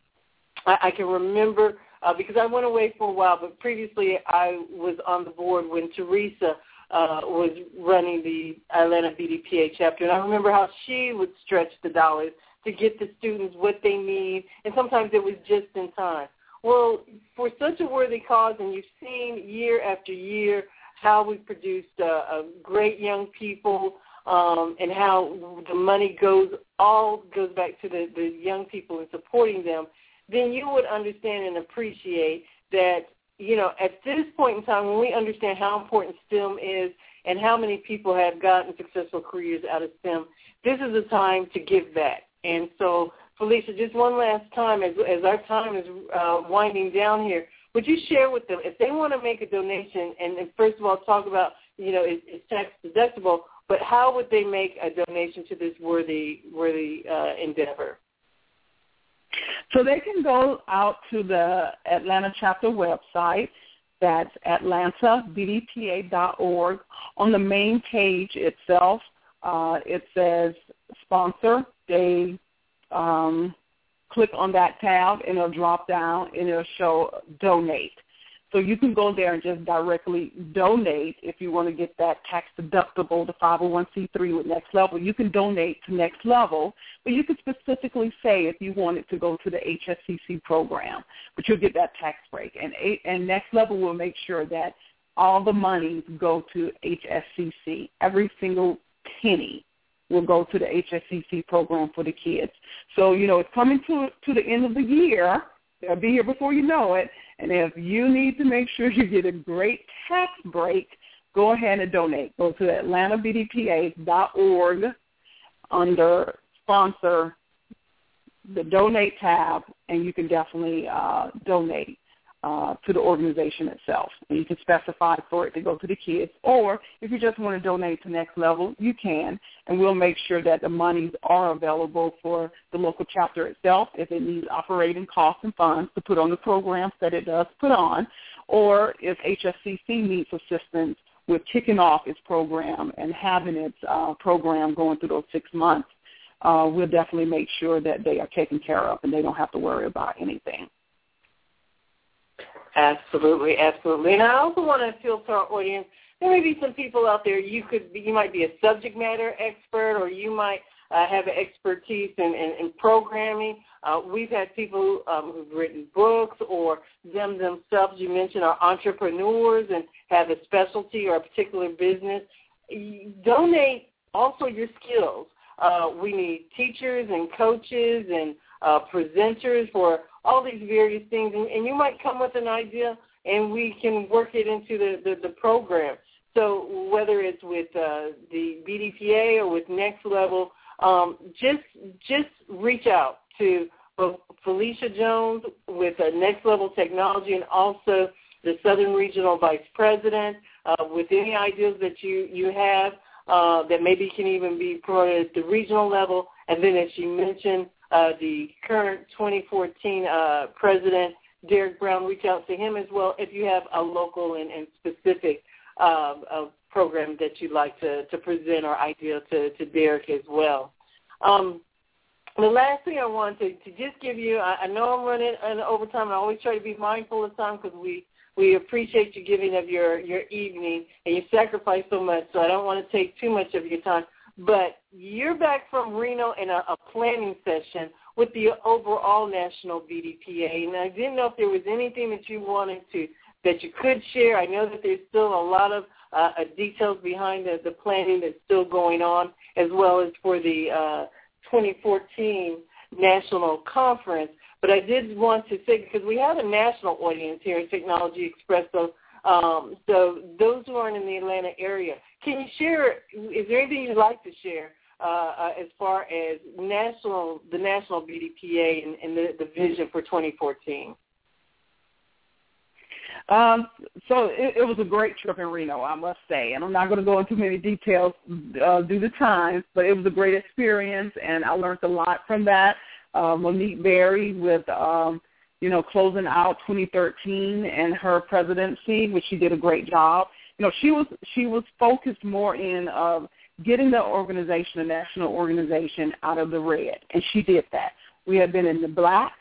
I, I can remember uh, because I went away for a while, but previously I was on the board when Teresa uh, was running the Atlanta BDPA chapter, and I remember how she would stretch the dollars to get the students what they need, and sometimes it was just in time. Well, for such a worthy cause, and you've seen year after year how we've produced uh, uh, great young people um, and how the money goes all goes back to the, the young people and supporting them then you would understand and appreciate that, you know, at this point in time when we understand how important STEM is and how many people have gotten successful careers out of STEM, this is a time to give back. And so, Felicia, just one last time, as, as our time is uh, winding down here, would you share with them if they want to make a donation, and, and first of all, talk about, you know, it, it's tax deductible, but how would they make a donation to this worthy, worthy uh, endeavor? So they can go out to the Atlanta chapter website. That's atlantabdpa.org. On the main page itself, uh, it says sponsor. They um, click on that tab and it'll drop down and it'll show donate. So you can go there and just directly donate if you want to get that tax deductible, the 501c3 with Next Level. You can donate to Next Level, but you can specifically say if you wanted to go to the HSCC program, but you'll get that tax break. And, and Next Level will make sure that all the monies go to HSCC. Every single penny will go to the HSCC program for the kids. So, you know, it's coming to to the end of the year. They'll be here before you know it. And if you need to make sure you get a great tax break, go ahead and donate. Go to atlantabdpa.org under sponsor the donate tab, and you can definitely uh, donate uh, to the organization itself. And you can specify for it to go to the kids. Or if you just want to donate to Next Level, you can. And we'll make sure that the monies are available for the local chapter itself if it needs operating costs and funds to put on the programs that it does put on. Or if HSCC needs assistance with kicking off its program and having its uh, program going through those six months, uh, we'll definitely make sure that they are taken care of and they don't have to worry about anything. Absolutely, absolutely. And I also want to appeal to our audience. There may be some people out there. You could, you might be a subject matter expert, or you might uh, have expertise in, in, in programming. Uh, we've had people um, who've written books, or them themselves. You mentioned are entrepreneurs and have a specialty or a particular business. donate also your skills. Uh, we need teachers and coaches and uh, presenters for all these various things, and, and you might come with an idea, and we can work it into the, the, the program. So whether it's with uh, the BDPA or with Next Level, um, just just reach out to Felicia Jones with uh, Next Level Technology and also the Southern Regional Vice President uh, with any ideas that you, you have uh, that maybe can even be promoted at the regional level. And then as you mentioned, uh, the current 2014 uh, President, Derek Brown, reach out to him as well if you have a local and, and specific uh, program that you'd like to, to present or idea to, to Derek as well. Um, the last thing I want to, to just give you, I, I know I'm running an overtime. I always try to be mindful of time because we we appreciate you giving of your your evening and you sacrifice so much. So I don't want to take too much of your time. But you're back from Reno in a, a planning session with the overall national BDPA, and I didn't know if there was anything that you wanted to that you could share. I know that there's still a lot of uh, details behind the, the planning that's still going on, as well as for the uh, 2014 national conference. But I did want to say, because we have a national audience here in Technology Expresso, um, so those who aren't in the Atlanta area, can you share, is there anything you'd like to share uh, uh, as far as national, the national BDPA and, and the, the vision for 2014? Um, so it, it was a great trip in Reno, I must say, and I'm not going to go into many details uh, due to time, but it was a great experience, and I learned a lot from that. Uh, Monique Berry with, um, you know, closing out 2013 and her presidency, which she did a great job. You know, she was she was focused more in of getting the organization, the national organization, out of the red, and she did that. We had been in the black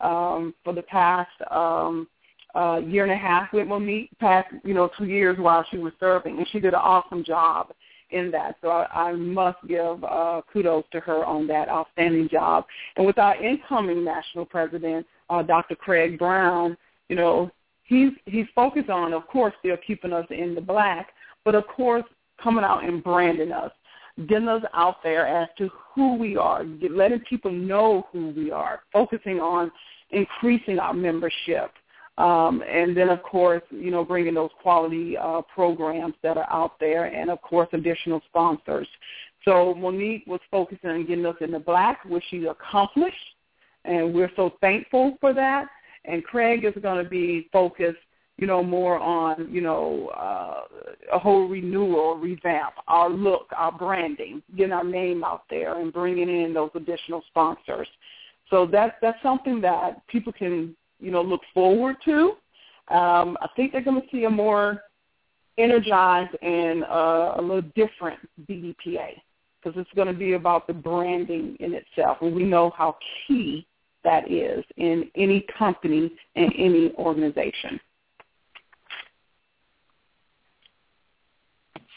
um, for the past. Um, uh, year and a half with Monique, past you know two years while she was serving, and she did an awesome job in that. So I, I must give uh, kudos to her on that outstanding job. And with our incoming national president, uh, Dr. Craig Brown, you know he's he's focused on, of course, still keeping us in the black, but of course coming out and branding us, getting us out there as to who we are, letting people know who we are, focusing on increasing our membership um, and then, of course, you know, bringing those quality uh, programs that are out there, and of course, additional sponsors. So Monique was focusing on getting us in the black, which she accomplished, and we're so thankful for that. And Craig is going to be focused, you know, more on, you know, uh, a whole renewal, revamp, our look, our branding, getting our name out there, and bringing in those additional sponsors. So that's that's something that people can you know, look forward to. Um, I think they're going to see a more energized and uh, a little different BDPA because it's going to be about the branding in itself, and we know how key that is in any company and any organization.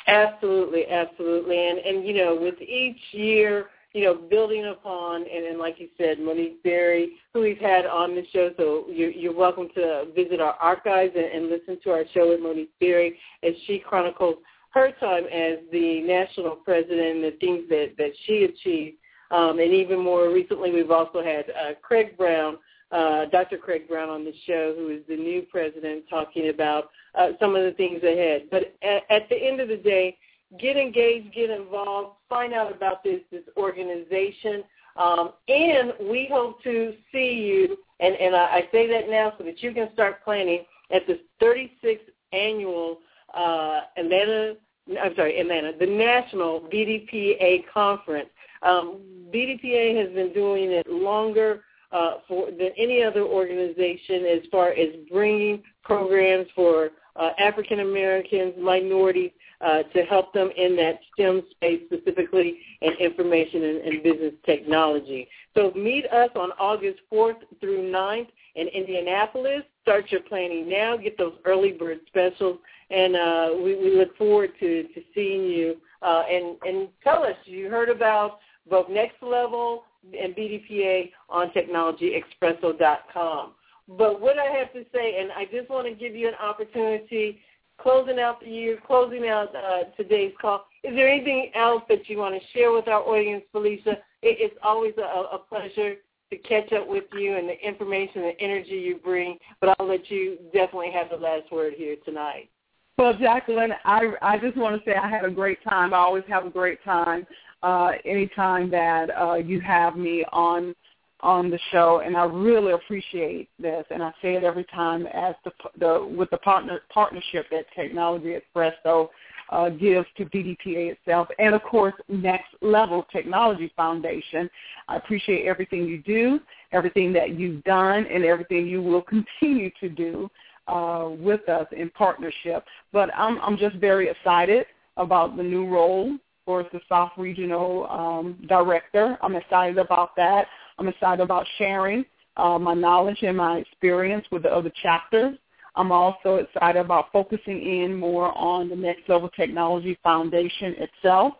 Absolutely, absolutely, and and you know, with each year you know, building upon, and then like you said, Monique Berry, who we've had on the show. So you're, you're welcome to visit our archives and, and listen to our show with Monique Berry as she chronicles her time as the national president and the things that, that she achieved. Um, and even more recently, we've also had uh, Craig Brown, uh, Dr. Craig Brown on the show, who is the new president, talking about uh, some of the things ahead. But at, at the end of the day, get engaged, get involved, find out about this this organization, um, and we hope to see you. And, and I, I say that now so that you can start planning at the 36th annual uh, Atlanta. I'm sorry, Atlanta, the National BDPA Conference. Um, BDPA has been doing it longer uh, for than any other organization as far as bringing programs for uh, African Americans, minorities, uh, to help them in that STEM space, specifically in information and, and, business technology. So meet us on August 4th through 9th in Indianapolis. Start your planning now. Get those early bird specials. And uh, we, we, look forward to, to seeing you. Uh, and, and tell us, you heard about both Next Level and BDPA on technologyexpresso.com. But what I have to say, and I just want to give you an opportunity closing out the year, closing out uh, today's call. Is there anything else that you want to share with our audience, Felicia? It, it's always a, a pleasure to catch up with you and the information and energy you bring, but I'll let you definitely have the last word here tonight. Well, Jacqueline, I, I just want to say I had a great time. I always have a great time uh, anytime that uh, you have me on on the show, and I really appreciate this. And I say it every time as the, the with the partner partnership that Technology Espresso uh, gives to BDPA itself, and of course Next Level Technology Foundation. I appreciate everything you do, everything that you've done, and everything you will continue to do uh, with us in partnership. But I'm, I'm just very excited about the new role for the South Regional um, Director. I'm excited about that. I'm excited about sharing uh, my knowledge and my experience with the other chapters. I'm also excited about focusing in more on the Next Level Technology Foundation itself.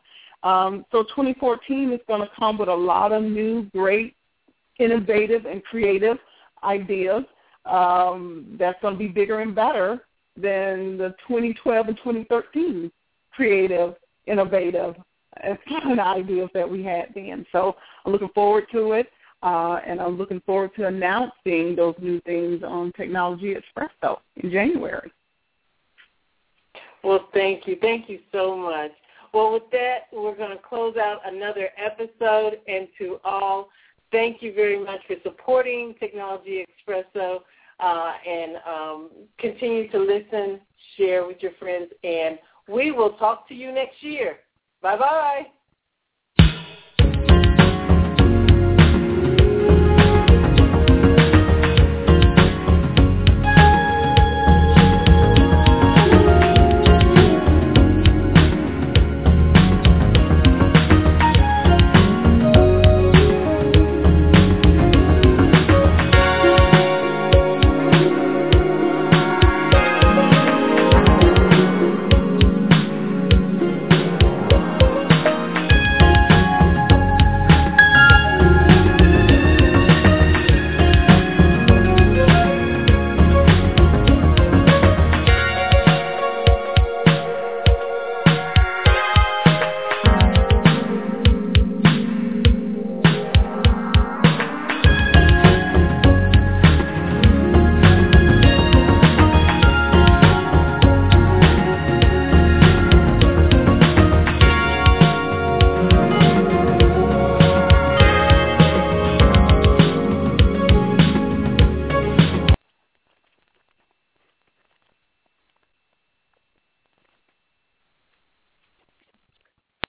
Um, so 2014 is going to come with a lot of new, great, innovative, and creative ideas um, that's going to be bigger and better than the 2012 and 2013 creative, innovative, ideas that we had then. So I'm looking forward to it. Uh, and I'm looking forward to announcing those new things on Technology Espresso in January. Well, thank you. Thank you so much. Well, with that, we're going to close out another episode. And to all, thank you very much for supporting Technology Espresso uh, and um, continue to listen, share with your friends, and we will talk to you next year. Bye-bye.